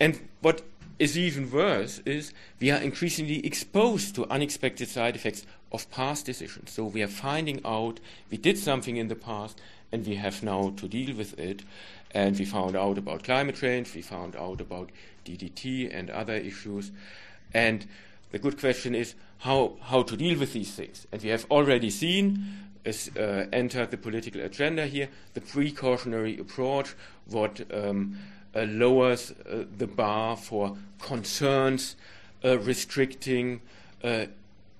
And what is even worse is we are increasingly exposed to unexpected side effects of past decisions. So we are finding out we did something in the past and we have now to deal with it. And we found out about climate change, we found out about DDT and other issues. And the good question is how, how to deal with these things. And we have already seen, as uh, entered the political agenda here, the precautionary approach, what um, uh, lowers uh, the bar for concerns uh, restricting uh,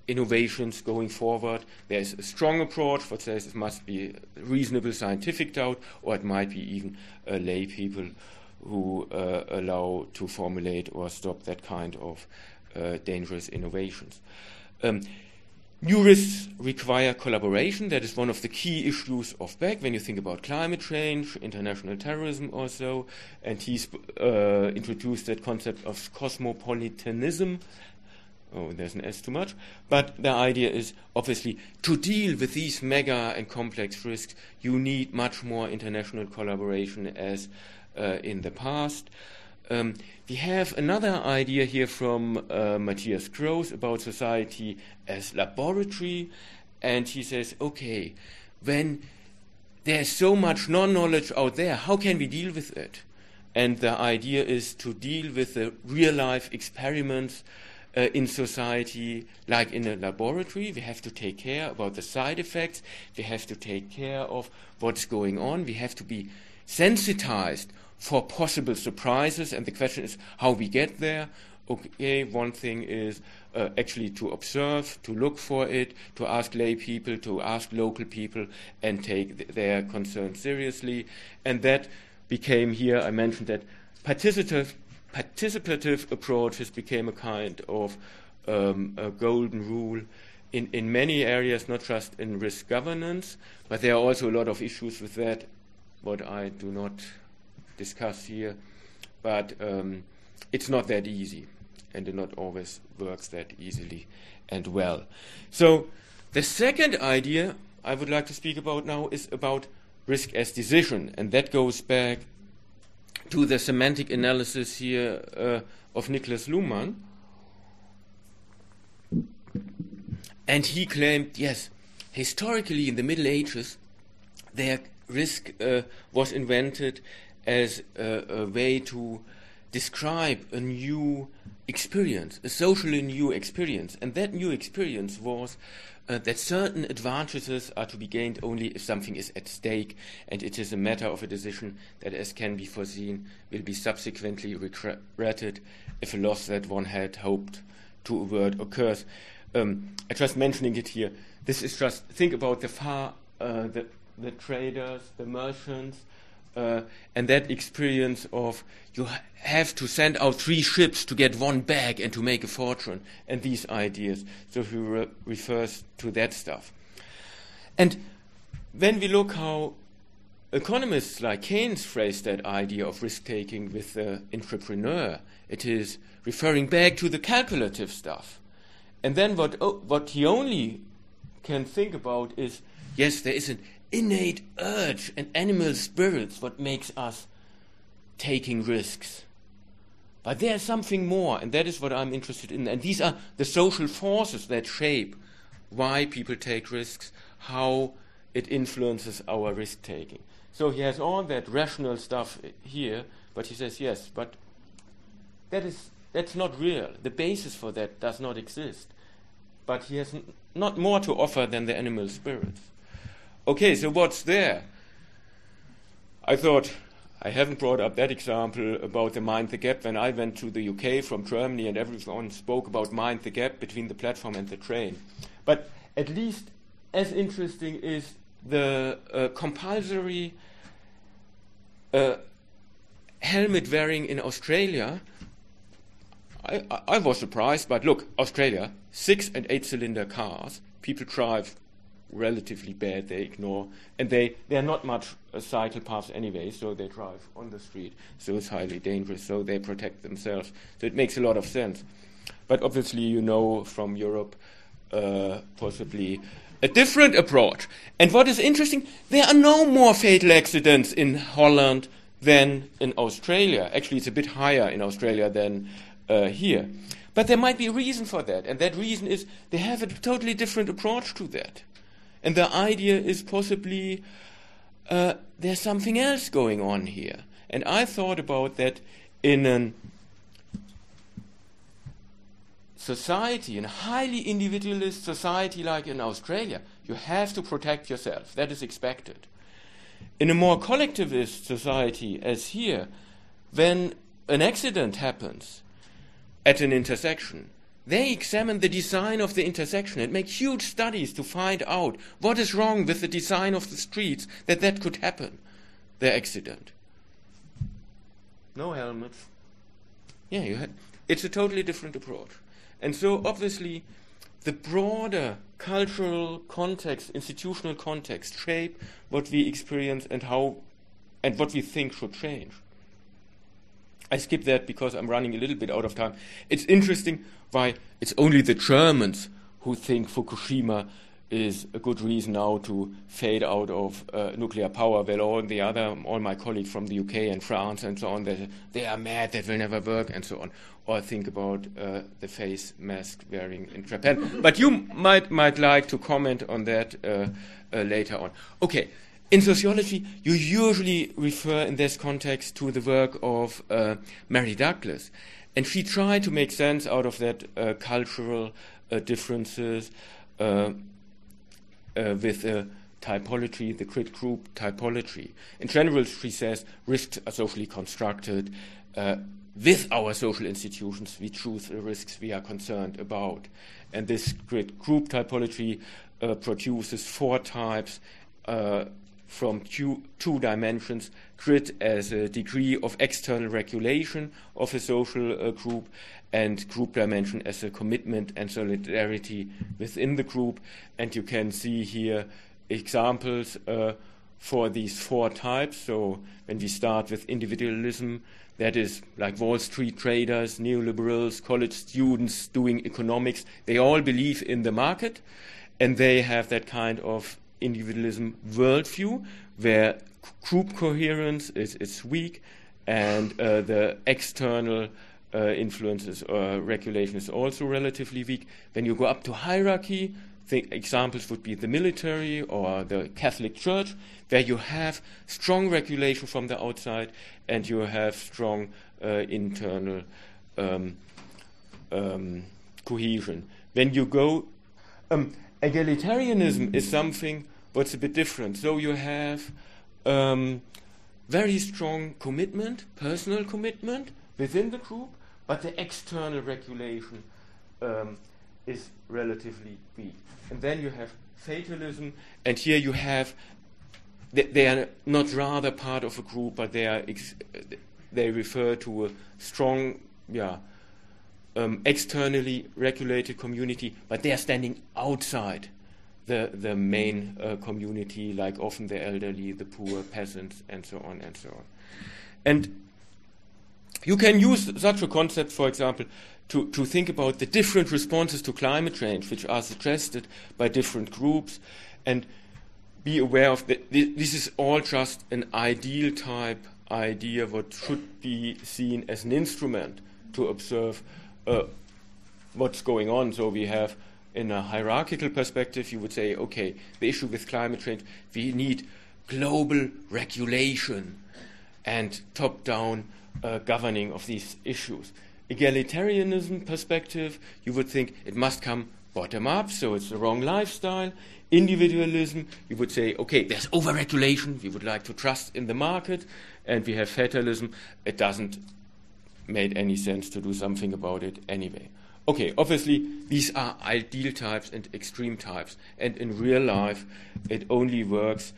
innovations going forward. There's a strong approach what says it must be reasonable scientific doubt, or it might be even uh, lay people who allow to formulate or stop that kind of dangerous innovations. Um, New risks require collaboration. That is one of the key issues of Beck when you think about climate change, international terrorism, also. And he's uh, introduced that concept of cosmopolitanism, oh, there's an S too much. But the idea is obviously to deal with these mega and complex risks, you need much more international collaboration as uh, in the past. Um, we have another idea here from uh, Matthias Gross about society as laboratory, and he says, okay, when there's so much non knowledge out there, how can we deal with it? And the idea is to deal with the real life experiments uh, in society, like in a laboratory. We have to take care about the side effects. We have to take care of what's going on. We have to be sensitized for possible surprises. And the question is how we get there. Okay, one thing is uh, actually to observe, to look for it, to ask lay people, to ask local people, and take th- their concerns seriously. And that became here, I mentioned that participative, participative approaches became a kind of um, a golden rule in, in many areas, not just in risk governance, but there are also a lot of issues with that, what I do not discuss here. But um, it's not that easy, and it not always works that easily and well. So, the second idea I would like to speak about now is about risk as decision, and that goes back to the semantic analysis here uh, of Niklas Luhmann. And he claimed, yes, historically in the Middle Ages, their risk uh, was invented as a, a, way to describe a new experience, a socially new experience. And that new experience was uh, that certain advantages are to be gained only if something is at stake, and it is a matter of a decision that, as can be foreseen, will be subsequently regretted if a loss that one had hoped to avert occurs. Um, I just mentioning it here. This is just think about the far uh, the the traders, the merchants, uh, and that experience of you have to send out three ships to get one bag and to make a fortune, and these ideas. So he re- refers to that stuff. And when we look how economists like Keynes phrase that idea of risk taking with the entrepreneur, it is referring back to the calculative stuff. And then what, oh, what he only can think about is yes, there is an innate urge and animal spirits what makes us taking risks. But there's something more, and that is what I'm interested in. And these are the social forces that shape why people take risks, how it influences our risk taking. So he has all that rational stuff here, but he says, yes, but that is that's not real. The basis for that does not exist. But he has n- not more to offer than the animal spirits. Okay, so what's there? I thought I haven't brought up that example about the Mind the Gap when I went to the UK from Germany and everyone spoke about Mind the Gap between the platform and the train. But at least as interesting is the uh, compulsory uh, helmet wearing in Australia. I, I, I was surprised, but look, Australia, six and eight cylinder cars, people drive relatively bad. They ignore, and they they are not much uh, cycle paths anyway, so they drive on the street. So it's highly dangerous. So they protect themselves. So it makes a lot of sense. But obviously, you know from Europe, uh, possibly a different approach. And what is interesting, there are no more fatal accidents in Holland than in Australia. Actually, it's a bit higher in Australia than uh, here. But there might be a reason for that, and that reason is they have a totally different approach to that. And the idea is possibly uh, there's something else going on here. And I thought about that in a society, in a highly individualist society like in Australia, you have to protect yourself. That is expected. In a more collectivist society, as here, when an accident happens at an intersection, they examine the design of the intersection and make huge studies to find out what is wrong with the design of the streets that that could happen, the accident. No helmets. Yeah, you had, it's a totally different approach. And so obviously the broader cultural context, institutional context shape what we experience and how and what we think should change. I skip that because I'm running a little bit out of time. It's interesting why it's only the Germans who think Fukushima is a good reason now to fade out of uh, nuclear power. Well, all the other, all my colleagues from the UK and France and so on, they, they are mad that will never work and so on. Or think about uh, the face mask wearing in Japan. but you might might like to comment on that uh, uh later on. Okay. In sociology, you usually refer in this context to the work of uh, Mary Douglas. And she tried to make sense out of that uh, cultural uh, differences uh, uh, with typology, the grid group typology. In general, she says risks are socially constructed. Uh, with our social institutions, we choose the risks we are concerned about. And this grid group typology produces four types from two, two, dimensions grid as a degree of external regulation of a social uh, group, and group dimension as a commitment and solidarity within the group. And you can see here examples uh, for these four types. So when we start with individualism, that is like Wall Street traders, neoliberals, college students doing economics, they all believe in the market and they have that kind of individualism worldview where group coherence is, is weak and uh, the external uh, influences or regulation is also relatively weak. When you go up to hierarchy, examples would be the military or the Catholic Church, where you have strong regulation from the outside and you have strong uh, internal um, um, cohesion. When you go, um, egalitarianism is something what's a bit different. So you have um, very strong commitment, personal commitment within the group, but the external regulation um, is relatively weak. And then you have fatalism, and here you have they, they are not rather part of a group, but they are ex- they refer to a strong, yeah, um, externally regulated community, but they are standing outside the the main uh, community, like often the elderly, the poor, peasants, and so on and so on. And you can use such a concept, for example, to, to think about the different responses to climate change, which are suggested by different groups, and be aware of that. This is all just an ideal type idea, what should be seen as an instrument to observe uh, what's going on. So we have, in a hierarchical perspective, you would say, okay, the issue with climate change, we need global regulation and top down uh, governing of these issues. Egalitarianism perspective, you would think it must come bottom up, so it's the wrong lifestyle. Individualism, you would say, okay, there's overregulation, we would like to trust in the market, and we have fatalism, it doesn't make any sense to do something about it anyway. Okay, obviously, these are ideal types and extreme types, and in real life, it only works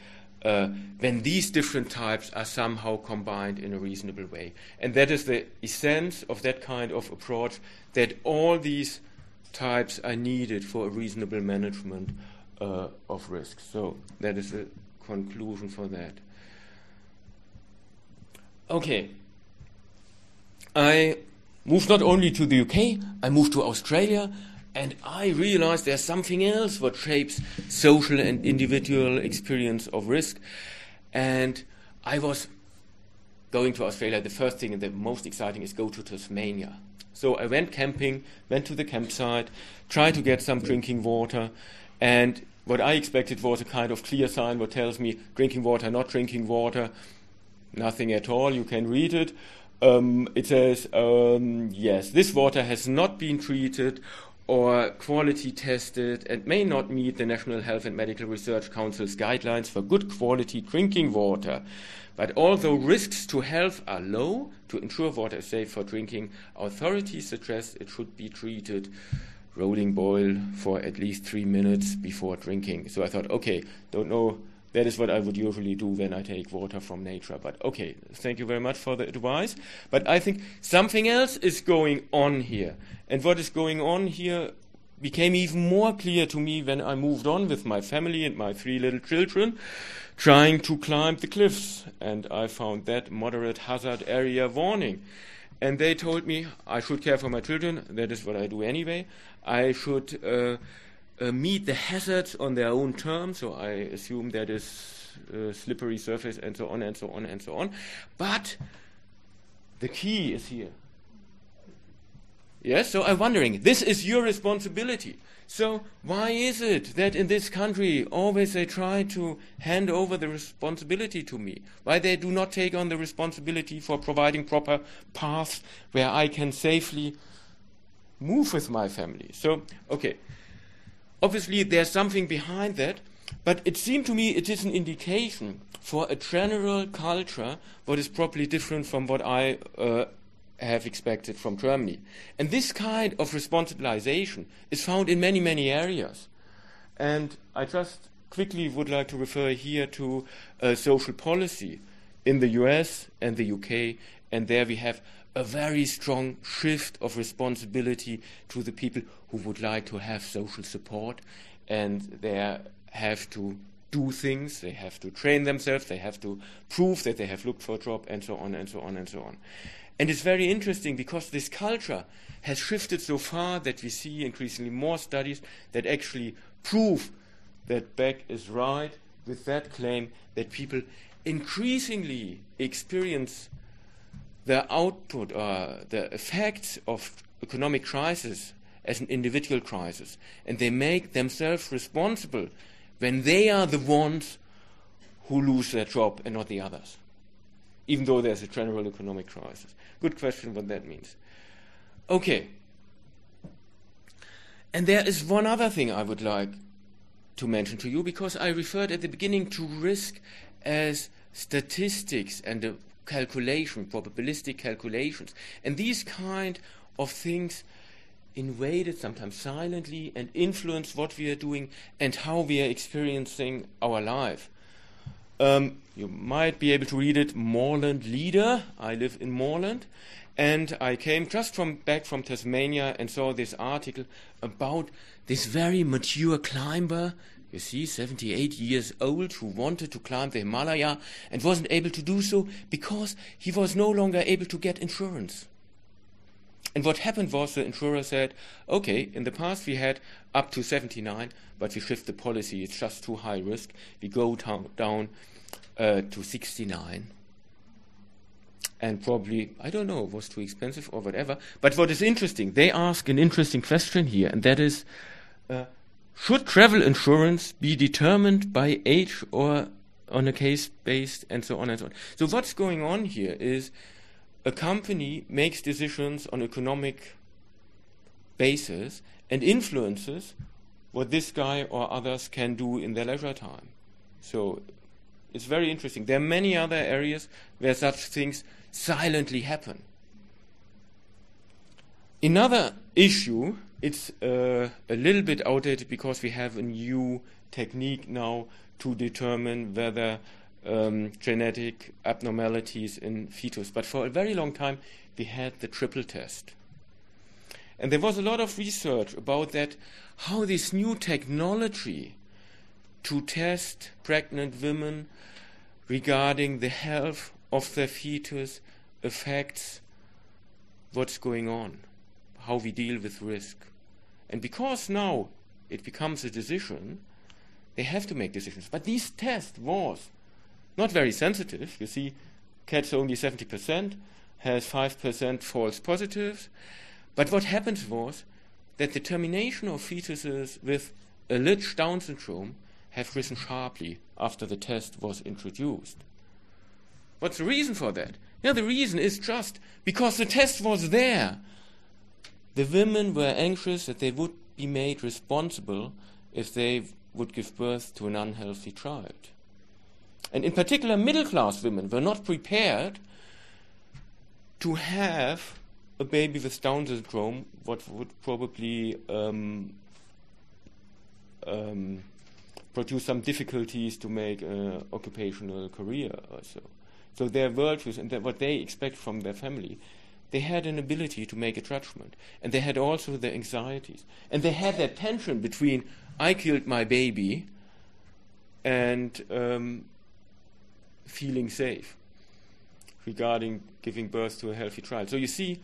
uh, when these different types are somehow combined in a reasonable way. And that is the essence of that kind of approach that all these types are needed for a reasonable management uh, of risk. So that is the conclusion for that. Okay. I moved not only to the UK, I moved to Australia, and I realized there's something else what shapes social and individual experience of risk. And I was going to Australia. The first thing and the most exciting is go to Tasmania. So I went camping, went to the campsite, tried to get some drinking water, and what I expected was a kind of clear sign what tells me drinking water, not drinking water, nothing at all. You can read it. Um, it says, um, yes, this water has not been treated or quality tested and may not meet the National Health and Medical Research Council's guidelines for good quality drinking water. But although risks to health are low, to ensure water is safe for drinking, authorities suggest it should be treated rolling boil for at least three minutes before drinking. So I thought, okay, don't know. That is what I would usually do when I take water from nature. But okay, thank you very much for the advice. But I think something else is going on here. And what is going on here became even more clear to me when I moved on with my family and my three little children, trying to climb the cliffs. And I found that moderate hazard area warning. And they told me I should care for my children. That is what I do anyway. I should uh, uh, meet the hazards on their own terms. So I assume that is uh, slippery surface and so on and so on and so on. But the key is here. Yes, so I'm wondering, this is your responsibility. So why is it that in this country always they try to hand over the responsibility to me? Why they do not take on the responsibility for providing proper paths where I can safely move with my family? So, okay. Obviously there's something behind that, but it seemed to me it is an indication for a general culture what is probably different from what I uh, have expected from Germany. And this kind of responsibilization is found in many, many areas. And I just quickly would like to refer here to uh, social policy in the US and the UK, and there we have a very strong shift of responsibility to the people who would like to have social support, and they have to do things, they have to train themselves, they have to prove that they have looked for a job, and so on and so on and so on. And it's very interesting because this culture has shifted so far that we see increasingly more studies that actually prove that Beck is right with that claim that people increasingly experience the output or the effects of economic crisis as an individual crisis, and they make themselves responsible when they are the ones who lose their job and not the others, even though there's a general economic crisis. Good question what that means. Okay. And there is one other thing I would like to mention to you because I referred at the beginning to risk as statistics and a calculation, probabilistic calculations. And these kind of things invaded, sometimes silently, and influence what we are doing and how we are experiencing our life. Um, you might be able to read it, Moreland Leader. I live in Moreland. And I came just from back from Tasmania and saw this article about this very mature climber, you see, 78 years old, who wanted to climb the Himalaya and wasn't able to do so because he was no longer able to get insurance. And what happened was the insurer said, okay, in the past we had up to 79, but we shift the policy, it's just too high risk. We go down, down uh, to 69. And probably, I don't know, it was too expensive or whatever. But what is interesting, they ask an interesting question here, and that is uh, should travel insurance be determined by age or on a case based, and so on and so on? So, what's going on here is a company makes decisions on economic basis and influences what this guy or others can do in their leisure time. So it's very interesting. There are many other areas where such things silently happen. Another issue, it's uh, a little bit outdated because we have a new technique now to determine whether um, genetic abnormalities in fetus. But for a very long time, we had the triple test. And there was a lot of research about that, how this new technology to test pregnant women regarding the health of their fetus affects what's going on, how we deal with risk. And because now it becomes a decision, they have to make decisions. But this test was not very sensitive. You see, cats only 70%, has 5% false positives. But what happens was that the termination of fetuses with a alleged Down syndrome have risen sharply after the test was introduced. What's the reason for that? Yeah, the reason is just because the test was there. The women were anxious that they would be made responsible if they would give birth to an unhealthy child. And in particular, middle class women were not prepared to have a baby with Down syndrome, what would probably um, um, produce some difficulties to make an occupational career or so. So their worldviews and what they expect from their family, they had an ability to make a judgment. And they had also their anxieties. And they had that tension between, I killed my baby and um, feeling safe regarding giving birth to a healthy child. So you see,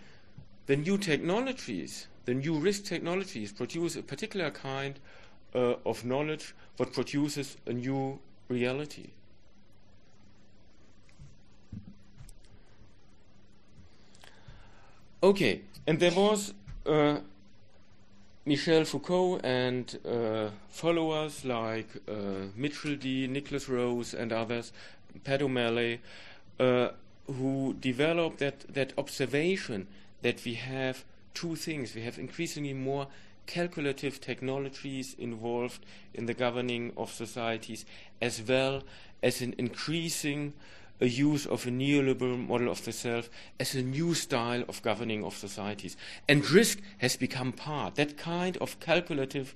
the new technologies, the new risk technologies produce a particular kind uh, of knowledge what produces a new reality. Okay, and there was uh, Michel Foucault and uh, followers like uh, Mitchell Dean, Nikolas Rose, and others, Pat O'Malley, uh, who developed that, that observation that we have two things. We have increasingly more calculative technologies involved in the governing of societies, as well as an increasing a use of a neoliberal model of the self as a new style of governing of societies. And risk has become part. That kind of calculative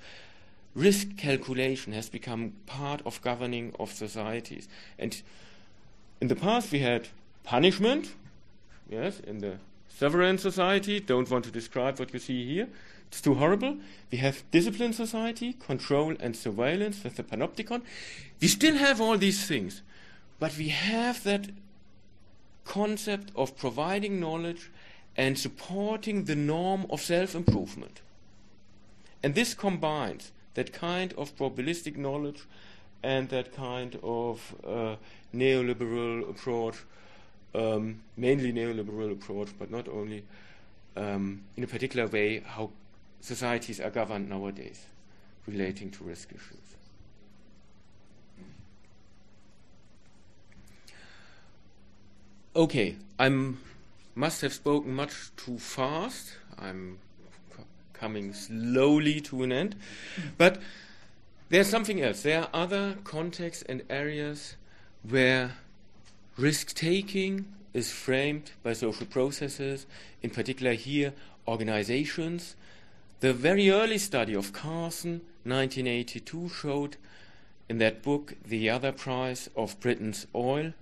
risk calculation has become part of governing of societies. And in the past, we had punishment, yes, in the sovereign society. Don't want to describe what you see here. It's too horrible. We have discipline society, control and surveillance with the panopticon. We still have all these things, but we have that concept of providing knowledge and supporting the norm of self improvement. And this combines that kind of probabilistic knowledge and that kind of uh, neoliberal approach, um, mainly neoliberal approach, but not only, um, in a particular way, how societies are governed nowadays relating to risk issues. Okay, I must have spoken much too fast. I'm coming slowly to an end. But there's something else. There are other contexts and areas where risk taking is framed by social processes, in particular here, organizations. The very early study of Carson, 1982, showed in that book, The Other Price of Britain's Oil,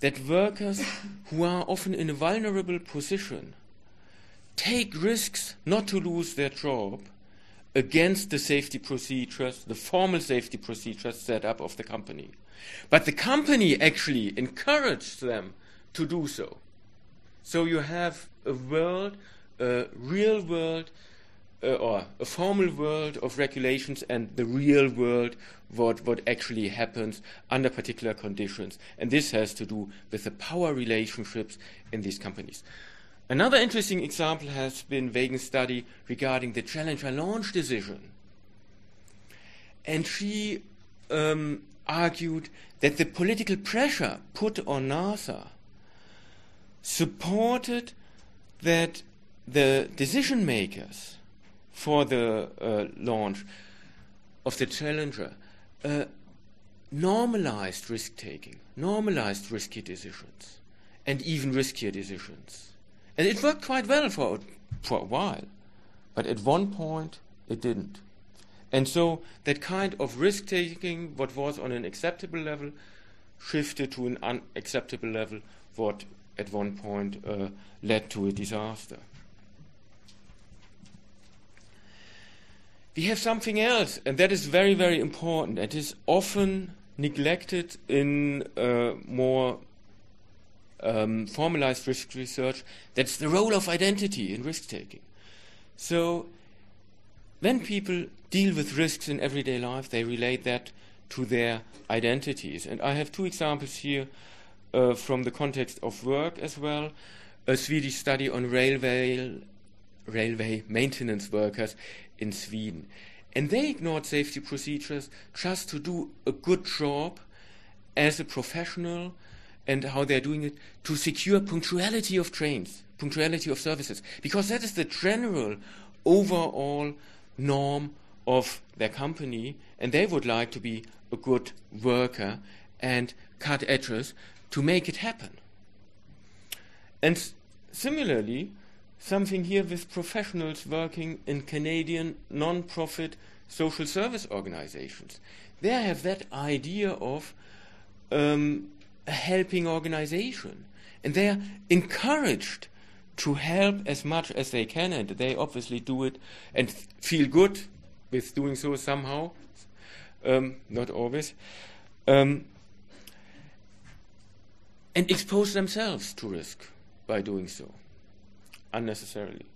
that workers who are often in a vulnerable position take risks not to lose their job against the safety procedures, the formal safety procedures set up of the company. But the company actually encouraged them to do so. So you have a world, a real world, uh, or a formal world of regulations and the real world, what, what actually happens under particular conditions. And this has to do with the power relationships in these companies. Another interesting example has been Vaughan's study regarding the Challenger launch decision. And she um, argued that the political pressure put on NASA supported that the decision makers for the uh, launch of the Challenger uh, normalized risk taking, normalized risky decisions, and even riskier decisions. And it worked quite well for, for a while. But at one point, it didn't. And so that kind of risk taking, what was on an acceptable level, shifted to an unacceptable level, what at one point uh, led to a disaster. We have something else, and that is very, very important. It is often neglected in uh, more um, formalized risk research, that's the role of identity in risk taking. So, when people deal with risks in everyday life, they relate that to their identities. And I have two examples here uh, from the context of work as well. A Swedish study on railway, railway maintenance workers in Sweden. And they ignored safety procedures just to do a good job as a professional and how they're doing it to secure punctuality of trains, punctuality of services, because that is the general overall norm of their company, and they would like to be a good worker and cut edges to make it happen. And similarly, something here with professionals working in Canadian non profit social service organizations. They have that idea of um, a helping organization. And they are encouraged to help as much as they can, and they obviously do it and feel good with doing so somehow, um, not always, um, and expose themselves to risk by doing so unnecessarily.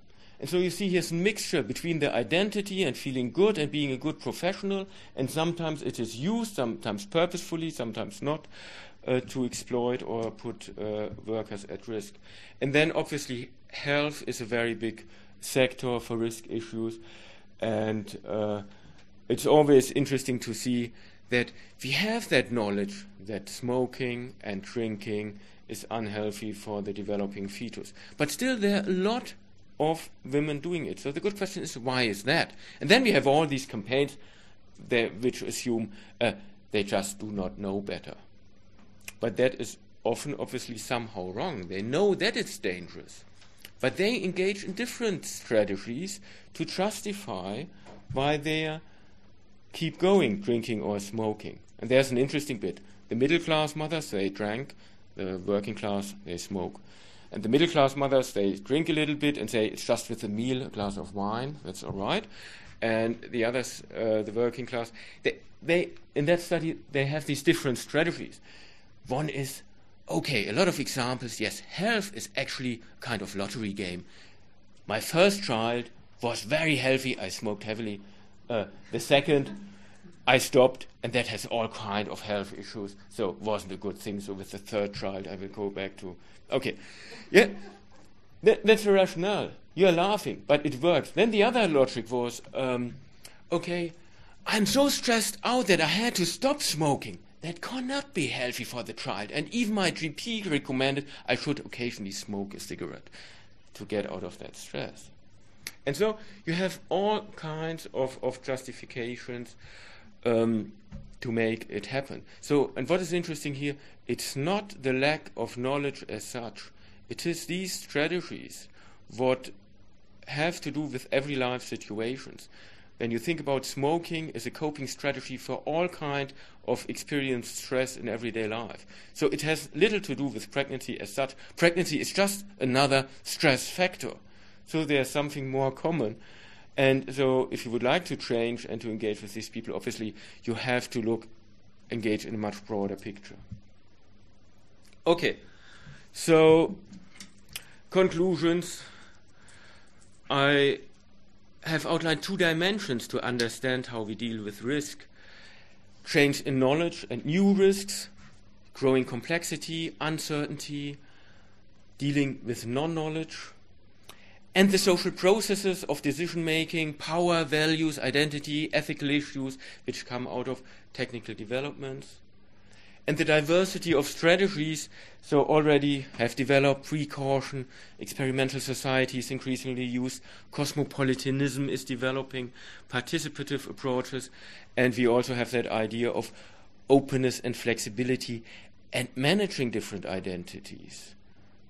And so you see here's a mixture between the identity and feeling good and being a good professional, and sometimes it is used, sometimes purposefully, sometimes not, uh, to exploit or put uh, workers at risk. And then obviously health is a very big sector for risk issues, and uh, it's always interesting to see that we have that knowledge that smoking and drinking is unhealthy for the developing fetus. But still, there are a lot of women doing it. So the good question is, why is that? And then we have all these campaigns that, which assume uh, they just do not know better. But that is often obviously somehow wrong. They know that it's dangerous. But they engage in different strategies to justify why their keep going drinking or smoking. And there's an interesting bit. The middle class mothers, they drank, the working class, they smoke. And the middle class mothers, they drink a little bit and say, it's just with a meal, a glass of wine, that's all right. And the others, uh, the working class, they, they, in that study, they have these different strategies. One is, okay, a lot of examples, yes, health is actually kind of lottery game. My first child was very healthy, I smoked heavily. Uh, the second, I stopped, and that has all kind of health issues, so wasn't a good thing. So with the third child, I will go back to okay, yeah, that, that's the rationale. You're laughing, but it works. Then the other logic was, um, okay, I'm so stressed out that I had to stop smoking. That cannot be healthy for the child, and even my GP recommended I should occasionally smoke a cigarette to get out of that stress. And so you have all kinds of, of justifications um, to make it happen. So, and what is interesting here, it's not the lack of knowledge as such, it is these strategies what have to do with every life situations. When you think about smoking as a coping strategy for all kind of experienced stress in everyday life. So it has little to do with pregnancy as such. Pregnancy is just another stress factor. So there's something more common. And so if you would like to change and to engage with these people, obviously you have to look, engage in a much broader picture. Okay, so conclusions. I have outlined two dimensions to understand how we deal with risk change in knowledge and new risks, growing complexity, uncertainty, dealing with non knowledge and the social processes of decision making, power, values, identity, ethical issues which come out of technical developments. And the diversity of strategies, so already have developed precaution, experimental societies increasingly use, cosmopolitanism is developing, participative approaches, and we also have that idea of openness and flexibility and managing different identities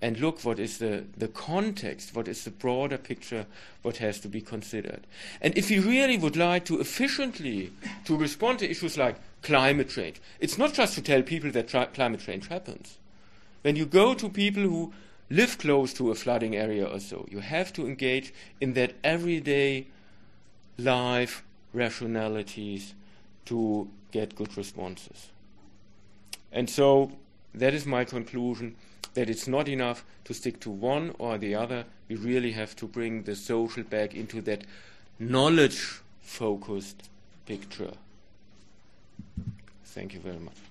and look what is the, the context, what is the broader picture, what has to be considered. And if we really would like to efficiently to respond to issues like climate change, it's not just to tell people that climate change happens. When you go to people who live close to a flooding area or so, you have to engage in that everyday life rationalities to get good responses. And so that is my conclusion that it's not enough to stick to one or the other. We really have to bring the social back into that knowledge focused picture. Thank you very much.